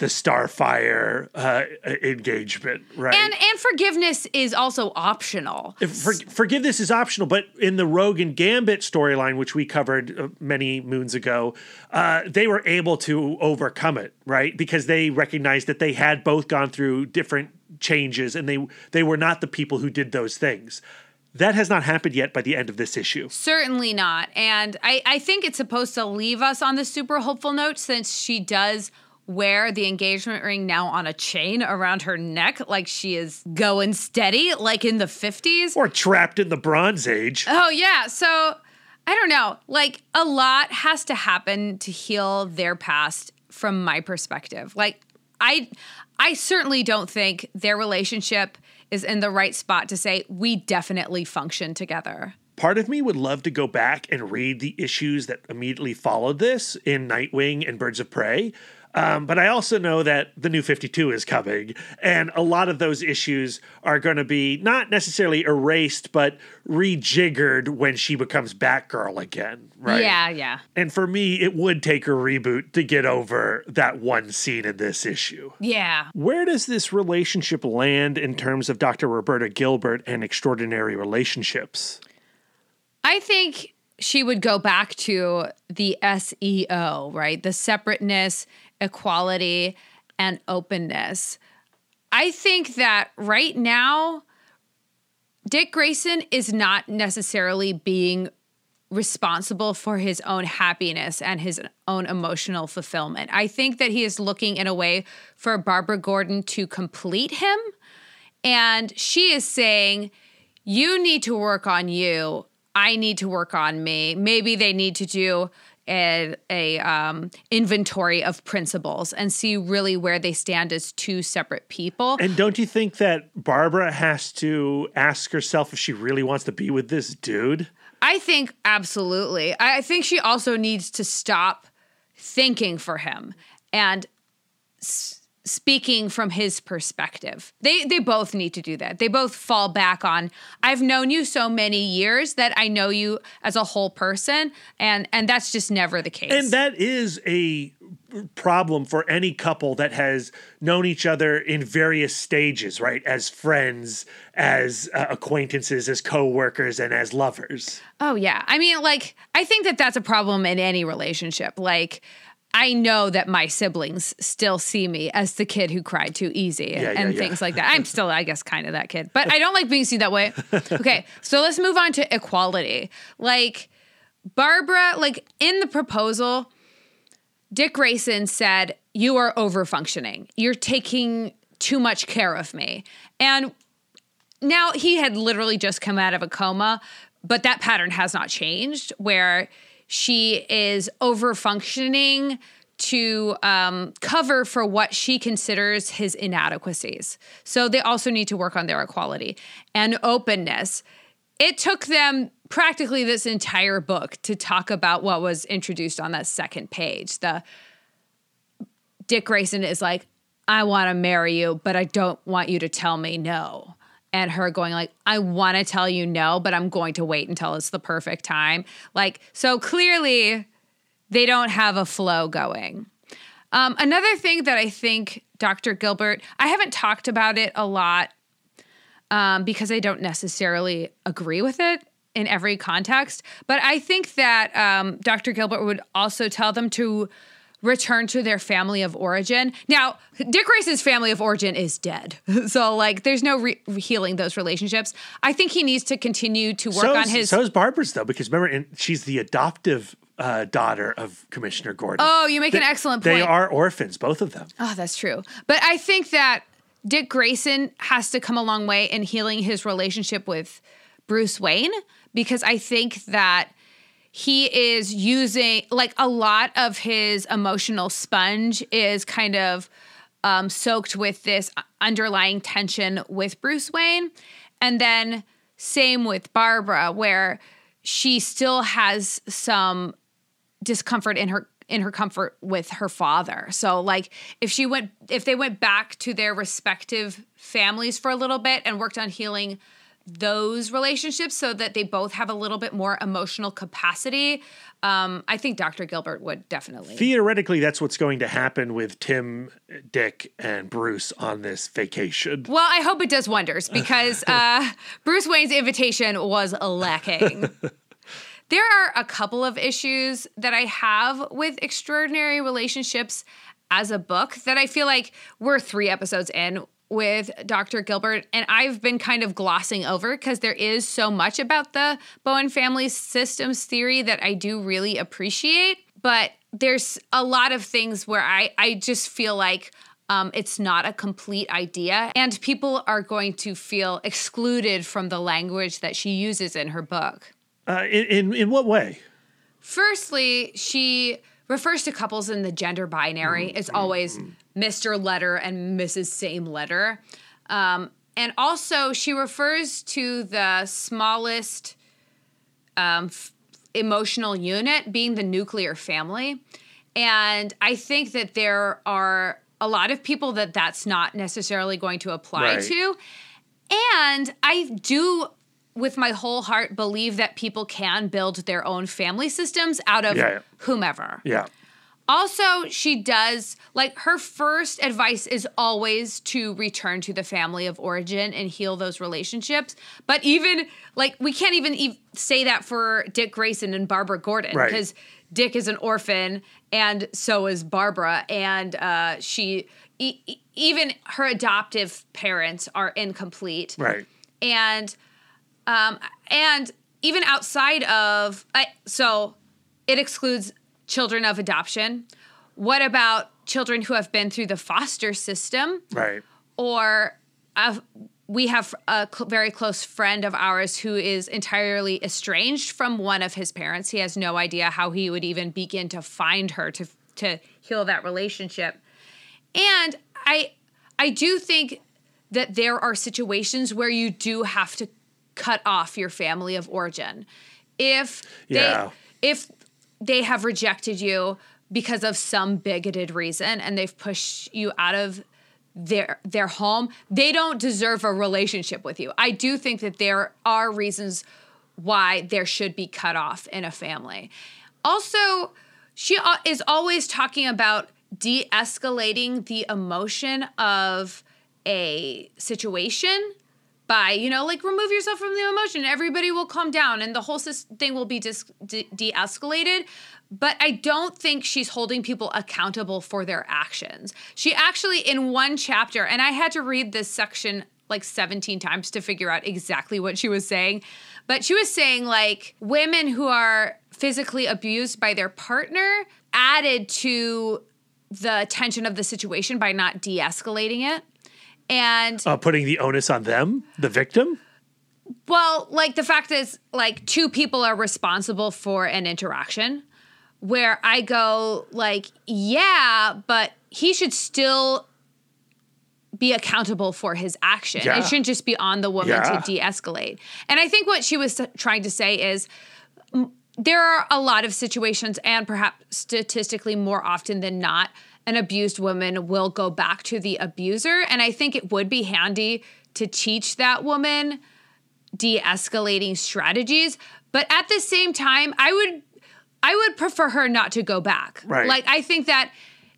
the Starfire uh, engagement, right? And and forgiveness is also optional. For, forgiveness is optional, but in the Rogue and Gambit storyline, which we covered uh, many moons ago, uh, they were able to overcome it, right? Because they recognized that they had both gone through different changes, and they they were not the people who did those things. That has not happened yet by the end of this issue. Certainly not. And I, I think it's supposed to leave us on the super hopeful note since she does wear the engagement ring now on a chain around her neck like she is going steady, like in the 50s. Or trapped in the Bronze Age. Oh, yeah. So I don't know. Like a lot has to happen to heal their past from my perspective. Like I I certainly don't think their relationship is in the right spot to say we definitely function together. part of me would love to go back and read the issues that immediately followed this in Nightwing and Birds of Prey. Um, but I also know that the new 52 is coming, and a lot of those issues are going to be not necessarily erased, but rejiggered when she becomes Batgirl again, right? Yeah, yeah. And for me, it would take a reboot to get over that one scene in this issue. Yeah. Where does this relationship land in terms of Dr. Roberta Gilbert and extraordinary relationships? I think she would go back to the SEO, right? The separateness, equality, and openness. I think that right now, Dick Grayson is not necessarily being responsible for his own happiness and his own emotional fulfillment. I think that he is looking in a way for Barbara Gordon to complete him. And she is saying, You need to work on you. I need to work on me. Maybe they need to do a, a um, inventory of principles and see really where they stand as two separate people. And don't you think that Barbara has to ask herself if she really wants to be with this dude? I think absolutely. I I think she also needs to stop thinking for him and s- speaking from his perspective. They they both need to do that. They both fall back on I've known you so many years that I know you as a whole person and and that's just never the case. And that is a problem for any couple that has known each other in various stages, right? As friends, as uh, acquaintances, as coworkers, and as lovers. Oh yeah. I mean like I think that that's a problem in any relationship. Like I know that my siblings still see me as the kid who cried too easy and, Yeah, yeah, and yeah. things like that. I'm still, I guess, kind of that kid, but I don't like being seen that way. Okay, so let's move on to equality. Like Barbara, like in the proposal, Dick Grayson said, You are over functioning. You're taking too much care of me. And now he had literally just come out of a coma, but that pattern has not changed where she is over functioning to um, cover for what she considers his inadequacies. So they also need to work on their equality and openness. It took them practically this entire book to talk about what was introduced on that second page. The Dick Grayson is like, I want to marry you, but I don't want you to tell me no. And her going like, I want to tell you no, but I'm going to wait until it's the perfect time. Like, so clearly they don't have a flow going. Um, another thing that I think Dr. Gilbert, I haven't talked about it a lot um, because I don't necessarily agree with it in every context, but I think that um, Dr. Gilbert would also tell them to return to their family of origin. Now, Dick Grayson's family of origin is dead. So, like, there's no re- healing those relationships. I think he needs to continue to work so on is, his. So is Barbara's, though, because remember, in, she's the adoptive uh, daughter of Commissioner Gordon. Oh, you make an excellent point. They are orphans, both of them. Oh, that's true. But I think that Dick Grayson has to come a long way in healing his relationship with Bruce Wayne because I think that he is using like a lot of his emotional sponge is kind of um, soaked with this underlying tension with Bruce Wayne. And then same with Barbara, where she still has some discomfort in her in her comfort with her father. So like if she went if they went back to their respective families for a little bit and worked on healing those relationships so that they both have a little bit more emotional capacity, um, I think Dr. Gilbert would definitely. Theoretically, that's what's going to happen with Tim, Dick, and Bruce on this vacation. well, I hope it does wonders because uh, Bruce Wayne's invitation was lacking. there are a couple of issues that I have with extraordinary relationships as a book that I feel like we're three episodes in with Dr. Gilbert, and I've been kind of glossing over because there is so much about the Bowen family systems theory that I do really appreciate. But there's a lot of things where I, I just feel like um, it's not a complete idea, and people are going to feel excluded from the language that she uses in her book. Uh, in, in in what way? Firstly, she refers to couples in the gender binary. It's always Mr. Letter and Mrs. Same Letter. Um, and also, she refers to the smallest um, f- emotional unit being the nuclear family. And I think that there are a lot of people that that's not necessarily going to apply Right. to. And I do, with my whole heart, believe that people can build their own family systems out of Yeah. whomever. Yeah. Also, she does like her first advice is always to return to the family of origin and heal those relationships. But even like we can't even ev- say that for Dick Grayson and Barbara Gordon Right. because Dick is an orphan and so is Barbara, and uh, she e- e- even her adoptive parents are incomplete Right. and um and even outside of I, so it excludes children of adoption what about children who have been through the foster system Right. or uh, we have a cl- very close friend of ours who is entirely estranged from one of his parents. He has no idea how he would even begin to find her to to heal that relationship. And I I do think that there are situations where you do have to cut off your family of origin. If Yeah. they if they have rejected you because of some bigoted reason and they've pushed you out of their their home, they don't deserve a relationship with you. I do think that there are reasons why there should be cut off in a family. Also, she is always talking about de-escalating the emotion of a situation by you know like remove yourself from the emotion. Everybody will calm down and the whole thing will be dis- de-escalated. But i don't think she's holding people accountable for their actions. She actually in one chapter and i had to read this section like 17 times to figure out exactly what she was saying but she was saying like women who are physically abused by their partner added to the tension of the situation by not de-escalating it and Uh, putting the onus on them, the victim. Well, like the fact is, like two people are responsible for an interaction where I go, like, yeah, but he should still be accountable for his action. Yeah. It shouldn't just be on the woman Yeah. to de escalate. And I think what she was trying to say is m- there are a lot of situations, and perhaps statistically more often than not, an abused woman will go back to the abuser. And I think it would be handy to teach that woman de escalating strategies. But at the same time, I would. I would prefer her not to go back. Right. Like I think that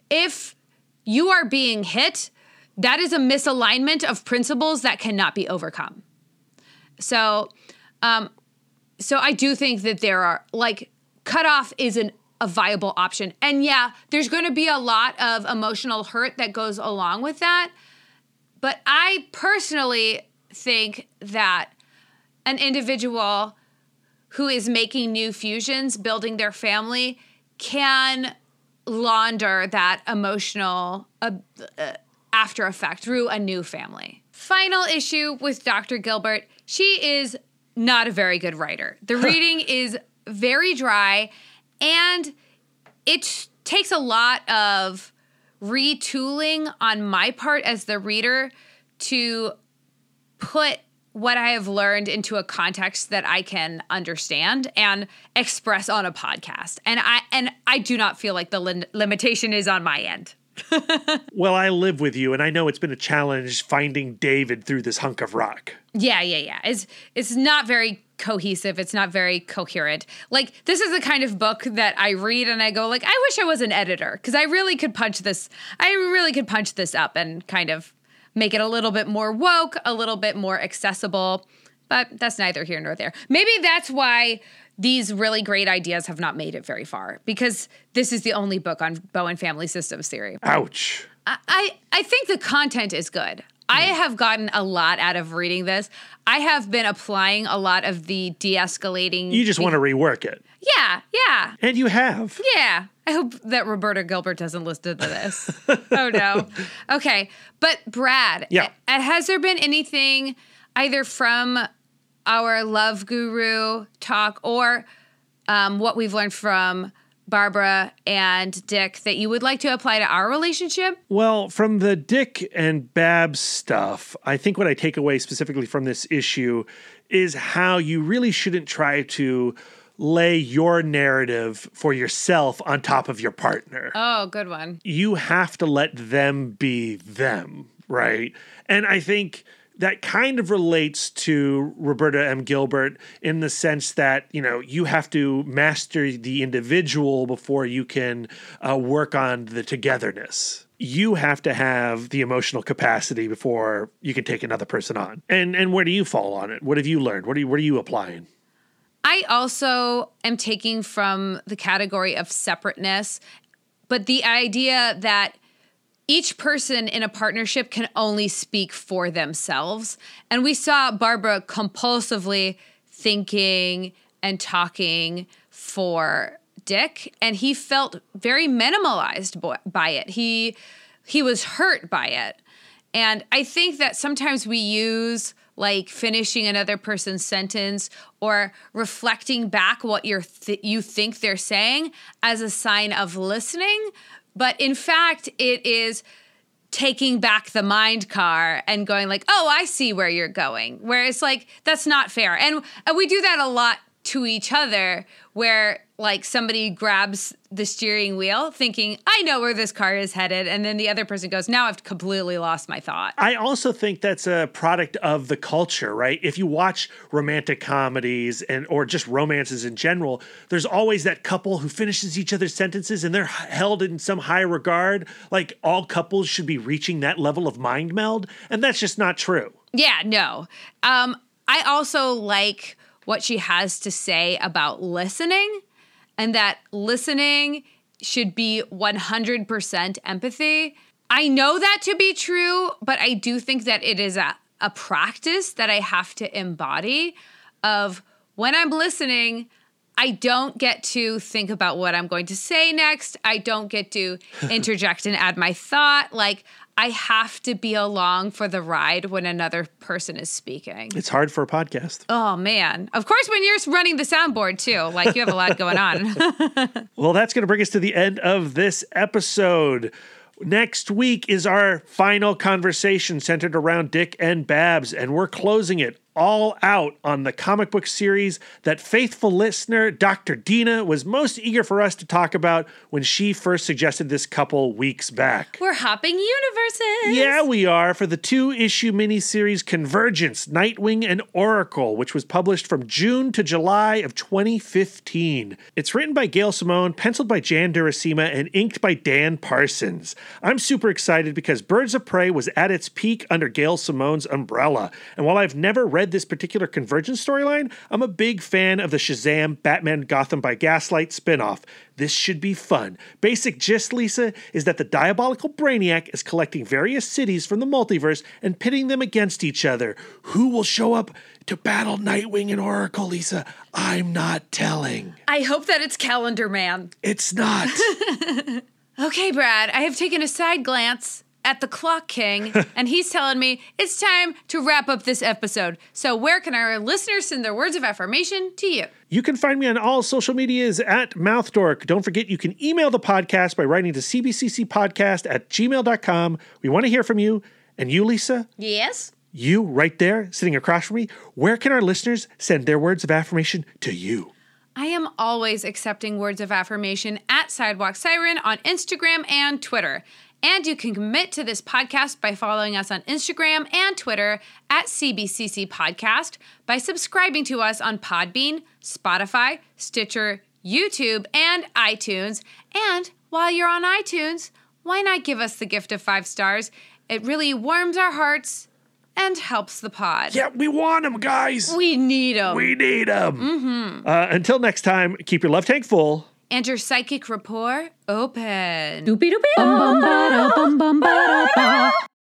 if you are being hit, that is a misalignment of principles that cannot be overcome. So, um, so I do think that there are like cutoff isn't a viable option, and yeah, there's going to be a lot of emotional hurt that goes along with that. But I personally think that an individual who is making new fusions, building their family, can launder that emotional uh, uh, after effect through a new family. Final issue with Dr. Gilbert she is not a very good writer. The reading is very dry and it takes a lot of retooling on my part as the reader to put what I have learned into a context that I can understand and express on a podcast. And I and I do not feel like the lim- limitation is on my end. Well, I live with you, and I know it's been a challenge finding David through this hunk of rock. Yeah, yeah, yeah. It's it's not very cohesive. It's not very coherent. Like this is the kind of book that I read and I go like, I wish I was an editor because I really could punch this. I really could punch this up and kind of make it a little bit more woke, a little bit more accessible. But that's neither here nor there. Maybe that's why these really great ideas have not made it very far because this is the only book on Bowen family systems theory. Ouch. I, I I think the content is good. I hmm. have gotten a lot out of reading this. I have been applying a lot of the de-escalating. You just want to rework it. yeah, yeah, And you have. yeah. I hope that Roberta Gilbert doesn't listen to this. oh no. Okay, but Brad, Yeah. has there been anything either from our love guru talk or um, what we've learned from Barbara and Dick that you would like to apply to our relationship? Well, from the Dick and Bab stuff, I think what I take away specifically from this issue is how you really shouldn't try to lay your narrative for yourself on top of your partner. Oh, good one. you have to let them be them, right? And I think that kind of relates to Roberta M. Gilbert in the sense that, you know, you have to master the individual before you can uh, work on the togetherness. You have to have the emotional capacity before you can take another person on. And and where do you fall on it? What have you learned? What are you what are you applying? I also am taking from the category of separateness, but the idea that each person in a partnership can only speak for themselves. And we saw Barbara compulsively thinking and talking for Dick, and he felt very minimalized by it. He he was hurt by it. And I think that sometimes we use like finishing another person's sentence or reflecting back what you're th- you think they're saying as a sign of listening, but in fact it is taking back the mind car and going like, "Oh, I see where you're going." Where it's like that's not fair. And, and we do that a lot to each other where like somebody grabs the steering wheel thinking, "I know where this car is headed." And then the other person goes, "Now I've completely lost my thought." I also think that's a product of the culture, right? If you watch romantic comedies and or just romances in general, there's always that couple who finishes each other's sentences and they're held in some high regard, like all couples should be reaching that level of mind meld, and that's just not true. Yeah, no. Um, I also like what she has to say about listening and that listening should be 100% empathy. I know that to be true, but I do think that it is a, a practice that I have to embody of when I'm listening, I don't get to think about what I'm going to say next. I don't get to interject and add my thought. Like, I have to be along for the ride when another person is speaking. It's hard for a podcast. Oh man. Of course when you're running the soundboard too. Like you have a lot going on. Well, that's going to bring us to the end of this episode. Next week is our final conversation centered around Dick and Babs, and we're closing it all out on the comic book series that faithful listener Dr. Dina was most eager for us to talk about when she first suggested this couple weeks back. We're hopping universes. Yeah, we are for the two issue miniseries Convergence, Nightwing and Oracle, which was published from June to July of 2015. It's written by Gail Simone, penciled by Jan Duursema, and inked by Dan Parsons. I'm super excited because Birds of Prey was at its peak under Gail Simone's umbrella. And while I've never read this particular Convergence storyline, I'm a big fan of the Shazam Batman Gotham by Gaslight spinoff. This should be fun. Basic gist, Lisa, is that the diabolical Brainiac is collecting various cities from the multiverse and pitting them against each other. Who will show up to battle Nightwing and Oracle, Lisa? I'm not telling. I hope that it's Calendar Man. It's not. Okay, Brad, I have taken a side glance at the Clock King, and he's telling me it's time to wrap up this episode. So, where can our listeners send their words of affirmation to you? You can find me on all social medias at MouthDork. Don't forget, you can email the podcast by writing to cbccpodcast at gmail.com. We want to hear from you. And you, Lisa, Yes? you right there sitting across from me, where can our listeners send their words of affirmation to you? I am always accepting words of affirmation at Sidewalk Siren on Instagram and Twitter. And you can commit to this podcast by following us on Instagram and Twitter at CBCC Podcast, by subscribing to us on Podbean, Spotify, Stitcher, YouTube, and iTunes. And while you're on iTunes, why not give us the gift of five stars? It really warms our hearts and helps the pod. Yeah, we want them, guys. We need them. We need them. Mm-hmm. Uh, until next time, keep your love tank full. And your psychic rapport open. Doopy doopy.